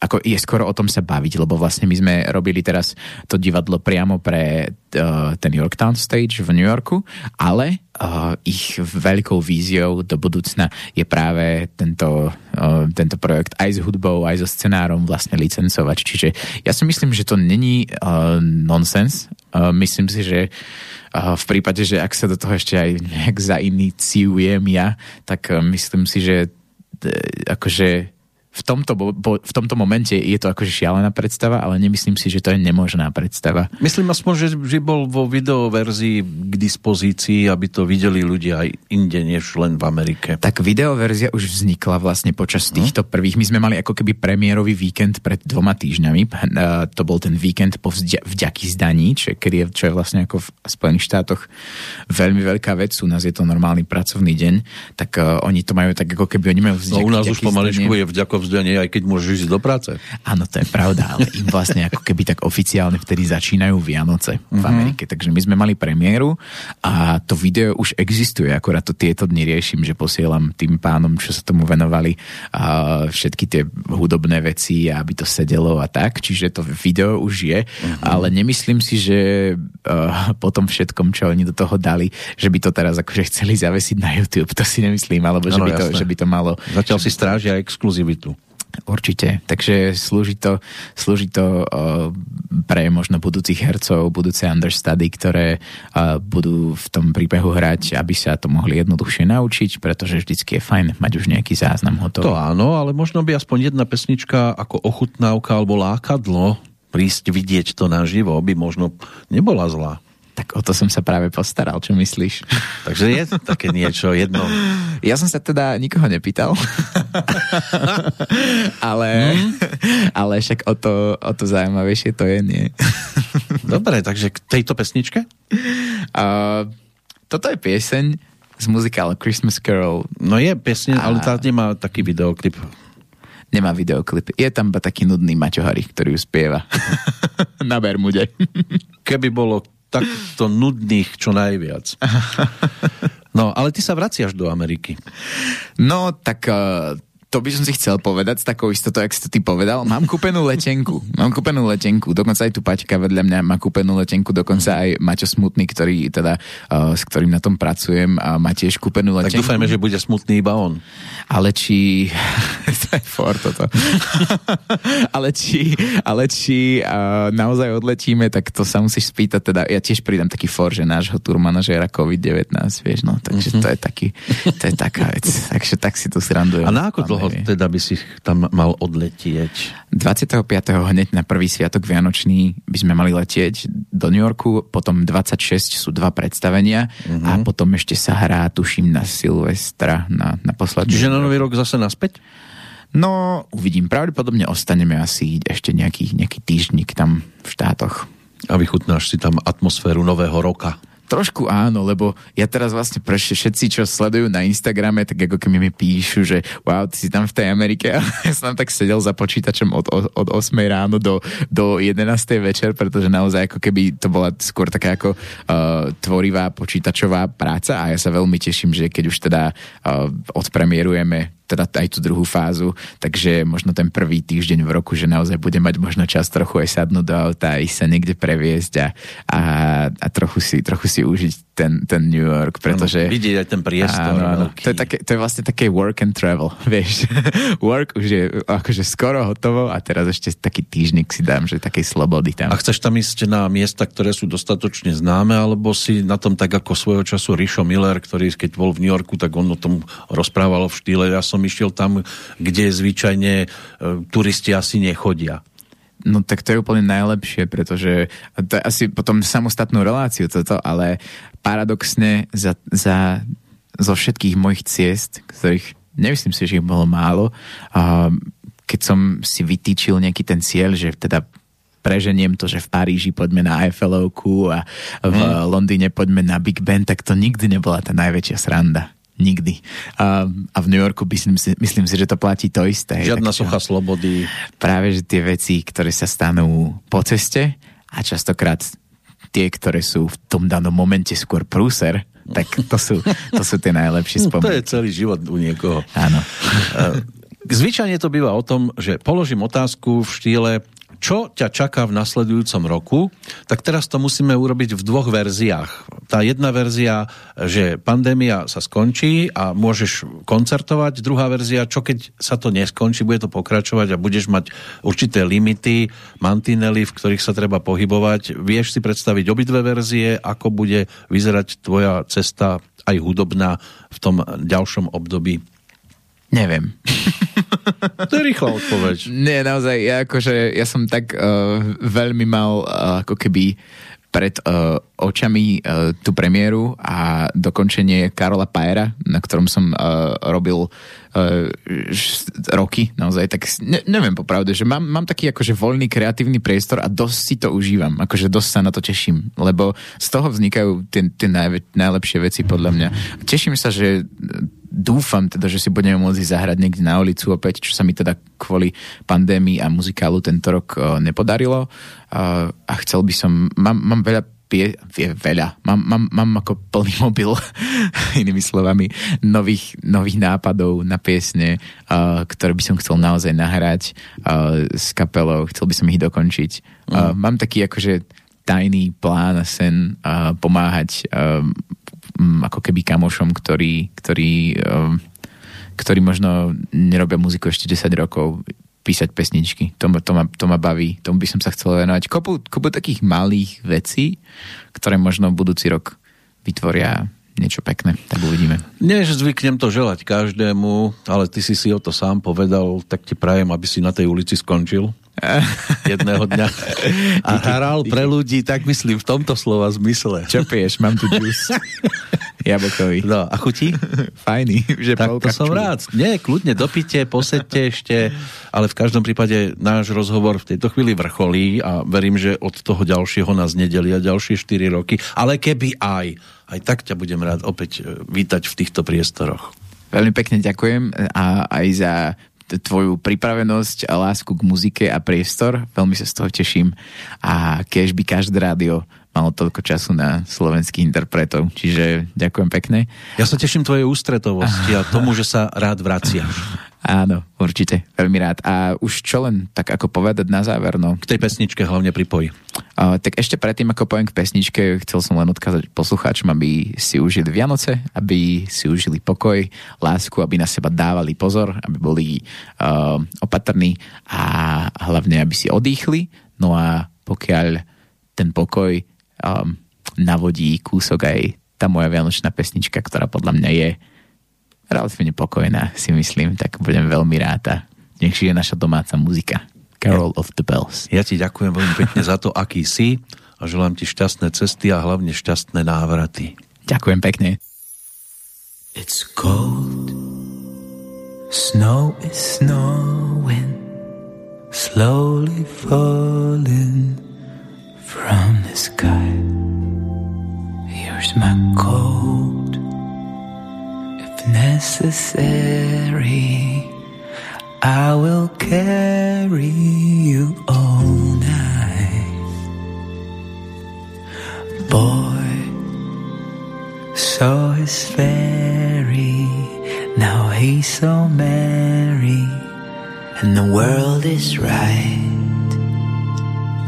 ako je skoro o tom sa baviť, lebo vlastne my sme robili teraz to divadlo priamo pre uh, ten Yorktown Stage v New Yorku, ale uh, ich veľkou víziou do budúcna je práve tento, uh, tento projekt aj s hudbou, aj so scenárom vlastne licencovať. Čiže ja si myslím, že to není uh, nonsens. Uh, myslím si, že uh, v prípade, že ak sa do toho ešte aj nejak zainiciujem ja, tak uh, myslím si, že akože v tomto, v tomto momente je to akože šialená predstava, ale nemyslím si, že to je nemožná predstava. Myslím aspoň, že, že bol vo videoverzii k dispozícii, aby to videli ľudia aj inde, než len v Amerike. Tak videoverzia už vznikla vlastne počas hm? týchto prvých. My sme mali ako keby premiérový víkend pred dvoma týždňami. To bol ten víkend po vďaky zdaní, čo, je, čo je vlastne ako v Spojených štátoch veľmi veľká vec. U nás je to normálny pracovný deň, tak uh, oni to majú tak ako keby oni majú vďak, No u nás už pomaličku je vďako odovzdanie, aj keď môžeš ísť do práce. Áno, to je pravda, ale im vlastne ako keby tak oficiálne vtedy začínajú Vianoce v mm-hmm. Amerike. Takže my sme mali premiéru a to video už existuje, akorát to tieto dni riešim, že posielam tým pánom, čo sa tomu venovali a všetky tie hudobné veci, aby to sedelo a tak. Čiže to video už je, mm-hmm. ale nemyslím si, že uh, po tom všetkom, čo oni do toho dali, že by to teraz akože chceli zavesiť na YouTube. To si nemyslím, alebo že, by, to, že by to malo... Zatiaľ si strážia exkluzivitu. Určite. Takže slúži to, slúži to uh, pre možno budúcich hercov, budúce understudy, ktoré uh, budú v tom príbehu hrať, aby sa to mohli jednoduchšie naučiť, pretože vždycky je fajn mať už nejaký záznam hotový. To áno, ale možno by aspoň jedna pesnička ako ochutnávka alebo lákadlo prísť vidieť to naživo by možno nebola zlá. Tak o to som sa práve postaral, čo myslíš? Takže je také niečo jedno. Ja som sa teda nikoho nepýtal. ale, mm. ale však o to, o to zaujímavejšie to je, nie? Dobre, takže k tejto pesničke? Uh, toto je pieseň z muzikálu Christmas Carol. No je pieseň, a... ale tá nemá taký videoklip. Nemá videoklip. Je tam taký nudný Maťo Harry, ktorý ju spieva. Na Bermude. Keby bolo takto nudných čo najviac. No, ale ty sa vraciaš do Ameriky. No, tak uh, to by som si chcel povedať s takou istotou, jak si to ty povedal. Mám kúpenú letenku. Mám kúpenú letenku. Dokonca aj tu Paťka vedľa mňa má kúpenú letenku. Dokonca aj Maťo Smutný, ktorý teda, uh, s ktorým na tom pracujem, a má tiež kúpenú letenku. Tak dúfajme, že bude smutný iba on. Ale či... to je for toto. ale či, ale či uh, naozaj odletíme, tak to sa musíš spýtať. Teda ja tiež pridám taký for, že nášho turmanažera COVID-19, vieš, no. Takže mm-hmm. to je taký, to je taká vec. Takže tak si to srandujem. A na ako dlho teda by si tam mal odletieť? 25. hneď na prvý sviatok Vianočný by sme mali letieť do New Yorku, potom 26 sú dva predstavenia uh-huh. a potom ešte sa hrá, tuším, na Silvestra, na, na posledný. Čiže na Nový rok zase naspäť? No, uvidím. Pravdepodobne ostaneme asi ešte nejaký, nejaký týždňik tam v štátoch. A vychutnáš si tam atmosféru Nového roka. Trošku áno, lebo ja teraz vlastne pre všetci, čo sledujú na Instagrame, tak ako keby mi píšu, že wow, ty si tam v tej Amerike a ja som tam tak sedel za počítačom od, od, od 8 ráno do, do 11 večer, pretože naozaj ako keby to bola skôr taká ako uh, tvorivá počítačová práca a ja sa veľmi teším, že keď už teda uh, odpremierujeme teda aj tú druhú fázu, takže možno ten prvý týždeň v roku, že naozaj bude mať možno čas trochu aj sadnúť do auta, aj sa niekde previesť a, a, a trochu, si, trochu si užiť ten, ten New York, pretože... Ano, vidieť aj ten priestor. Áno, áno. To, je také, to je vlastne také work and travel, vieš. work už je akože skoro hotovo a teraz ešte taký týždnik si dám, že takej slobody tam. A chceš tam ísť na miesta, ktoré sú dostatočne známe, alebo si na tom tak ako svojho času Rišo Miller, ktorý keď bol v New Yorku, tak on o tom rozprával v štýle, ja som išiel tam, kde zvyčajne e, turisti asi nechodia. No tak to je úplne najlepšie, pretože to je asi potom samostatnú reláciu toto, ale paradoxne za, za, zo všetkých mojich ciest, ktorých nemyslím si, že ich bolo málo, keď som si vytýčil nejaký ten cieľ, že teda preženiem to, že v Paríži poďme na Eiffelovku a v mm. Londýne poďme na Big Ben, tak to nikdy nebola tá najväčšia sranda nikdy. A, a v New Yorku myslím si, myslím si, že to platí to isté. Žiadna socha slobody. Práve, že tie veci, ktoré sa stanú po ceste a častokrát tie, ktoré sú v tom danom momente skôr prúser, tak to sú, to sú tie najlepšie spomienky. To je celý život u niekoho. Áno. Zvyčajne to býva o tom, že položím otázku v štýle čo ťa čaká v nasledujúcom roku, tak teraz to musíme urobiť v dvoch verziách. Tá jedna verzia, že pandémia sa skončí a môžeš koncertovať, druhá verzia, čo keď sa to neskončí, bude to pokračovať a budeš mať určité limity, mantinely, v ktorých sa treba pohybovať. Vieš si predstaviť obidve verzie, ako bude vyzerať tvoja cesta aj hudobná v tom ďalšom období? Neviem. To je rýchla odpoveď. Nie, naozaj, ja akože, ja som tak uh, veľmi mal uh, ako keby pred uh, očami uh, tú premiéru a dokončenie Karola Pajera, na ktorom som uh, robil uh, roky naozaj, tak ne, neviem popravde, že mám, mám taký akože voľný kreatívny priestor a dosť si to užívam, akože dosť sa na to teším, lebo z toho vznikajú tie, tie najve, najlepšie veci podľa mňa. Teším sa, že dúfam teda, že si budeme môcť zahrať niekde na ulicu opäť, čo sa mi teda kvôli pandémii a muzikálu tento rok uh, nepodarilo. Uh, a chcel by som, mám, mám veľa pie, vie veľa. Mám, mám, mám ako plný mobil, inými slovami, nových, nových nápadov na piesne, uh, ktoré by som chcel naozaj nahrať uh, s kapelou. Chcel by som ich dokončiť. Uh, mám taký akože tajný plán a sen uh, pomáhať um, ako keby kamošom, ktorí, ktorí, um, ktorí možno nerobia muziku ešte 10 rokov písať pesničky. To, to, ma, to ma baví. Tomu by som sa chcel venovať. Kopu, kopu takých malých vecí, ktoré možno budúci rok vytvoria niečo pekné. Tak uvidíme. Nie, že zvyknem to želať každému, ale ty si si o to sám povedal, tak ti prajem, aby si na tej ulici skončil jedného dňa a hral pre ľudí, tak myslím v tomto slova zmysle. Čo piješ? Mám tu džus. Jablkový. No, a chutí? Fajný. Že tak to som rád. Nie, kľudne dopite, posedte ešte, ale v každom prípade náš rozhovor v tejto chvíli vrcholí a verím, že od toho ďalšieho nás nedelia ďalšie 4 roky, ale keby aj, aj tak ťa budem rád opäť e, vítať v týchto priestoroch. Veľmi pekne ďakujem a aj za tvoju pripravenosť a lásku k muzike a priestor. Veľmi sa z toho teším. A keď by každé rádio malo toľko času na slovenských interpretov. Čiže ďakujem pekne. Ja sa teším tvojej ústretovosti a tomu, že sa rád vraciaš. Áno, určite, veľmi rád. A už čo len tak ako povedať na záver, no. K tej pesničke hlavne pripoj. Uh, tak ešte predtým, ako poviem k pesničke, chcel som len odkázať poslucháčom, aby si užili Vianoce, aby si užili pokoj, lásku, aby na seba dávali pozor, aby boli uh, opatrní a hlavne, aby si odýchli. No a pokiaľ ten pokoj um, navodí kúsok aj tá moja vianočná pesnička, ktorá podľa mňa je relatívne pokojná, si myslím, tak budem veľmi rád a nech žije naša domáca muzika. Carol of the Bells. Ja ti ďakujem veľmi pekne za to, aký si a želám ti šťastné cesty a hlavne šťastné návraty. Ďakujem pekne. It's cold Snow is snowing Slowly falling From the sky Here's my coat necessary, I will carry you all night. Boy saw his fairy, now he's so merry, and the world is right.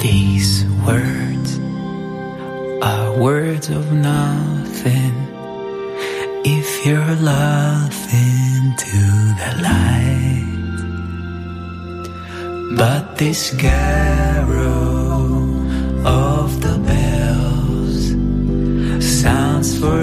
These words are words of nothing if you're laughing to the light. But this carol of the bells sounds for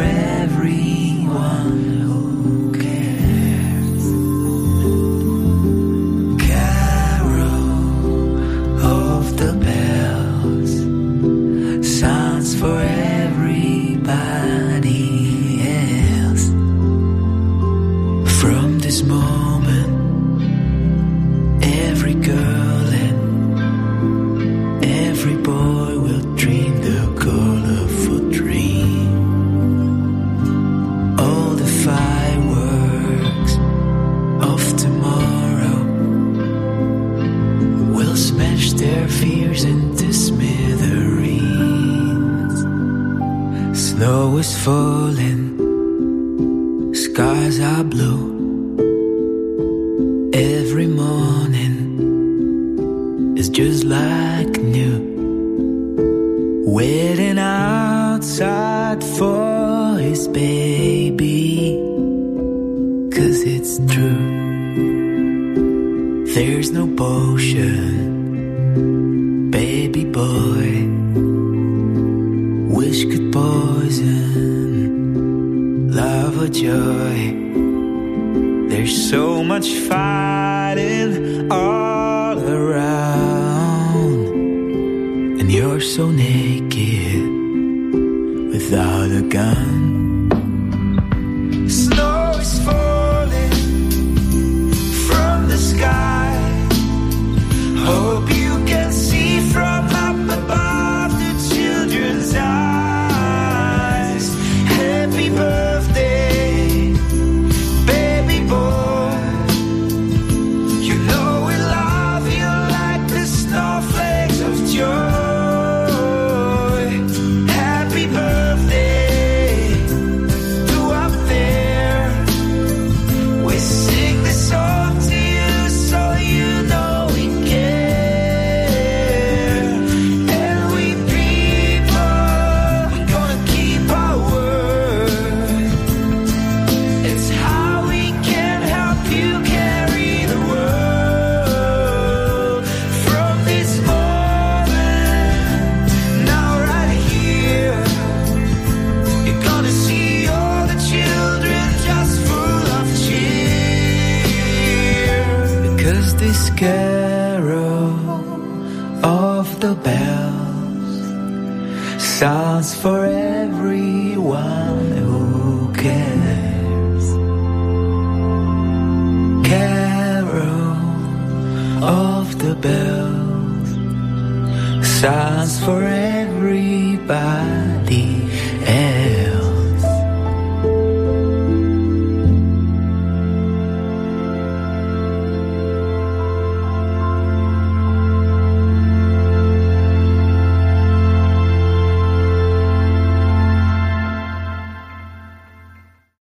Is falling, skies are blue every morning is just like new. Waiting outside for his baby. Cause it's true. There's no potion, baby boy. Wish could poison love or joy. There's so much fighting all around, and you're so naked without a gun.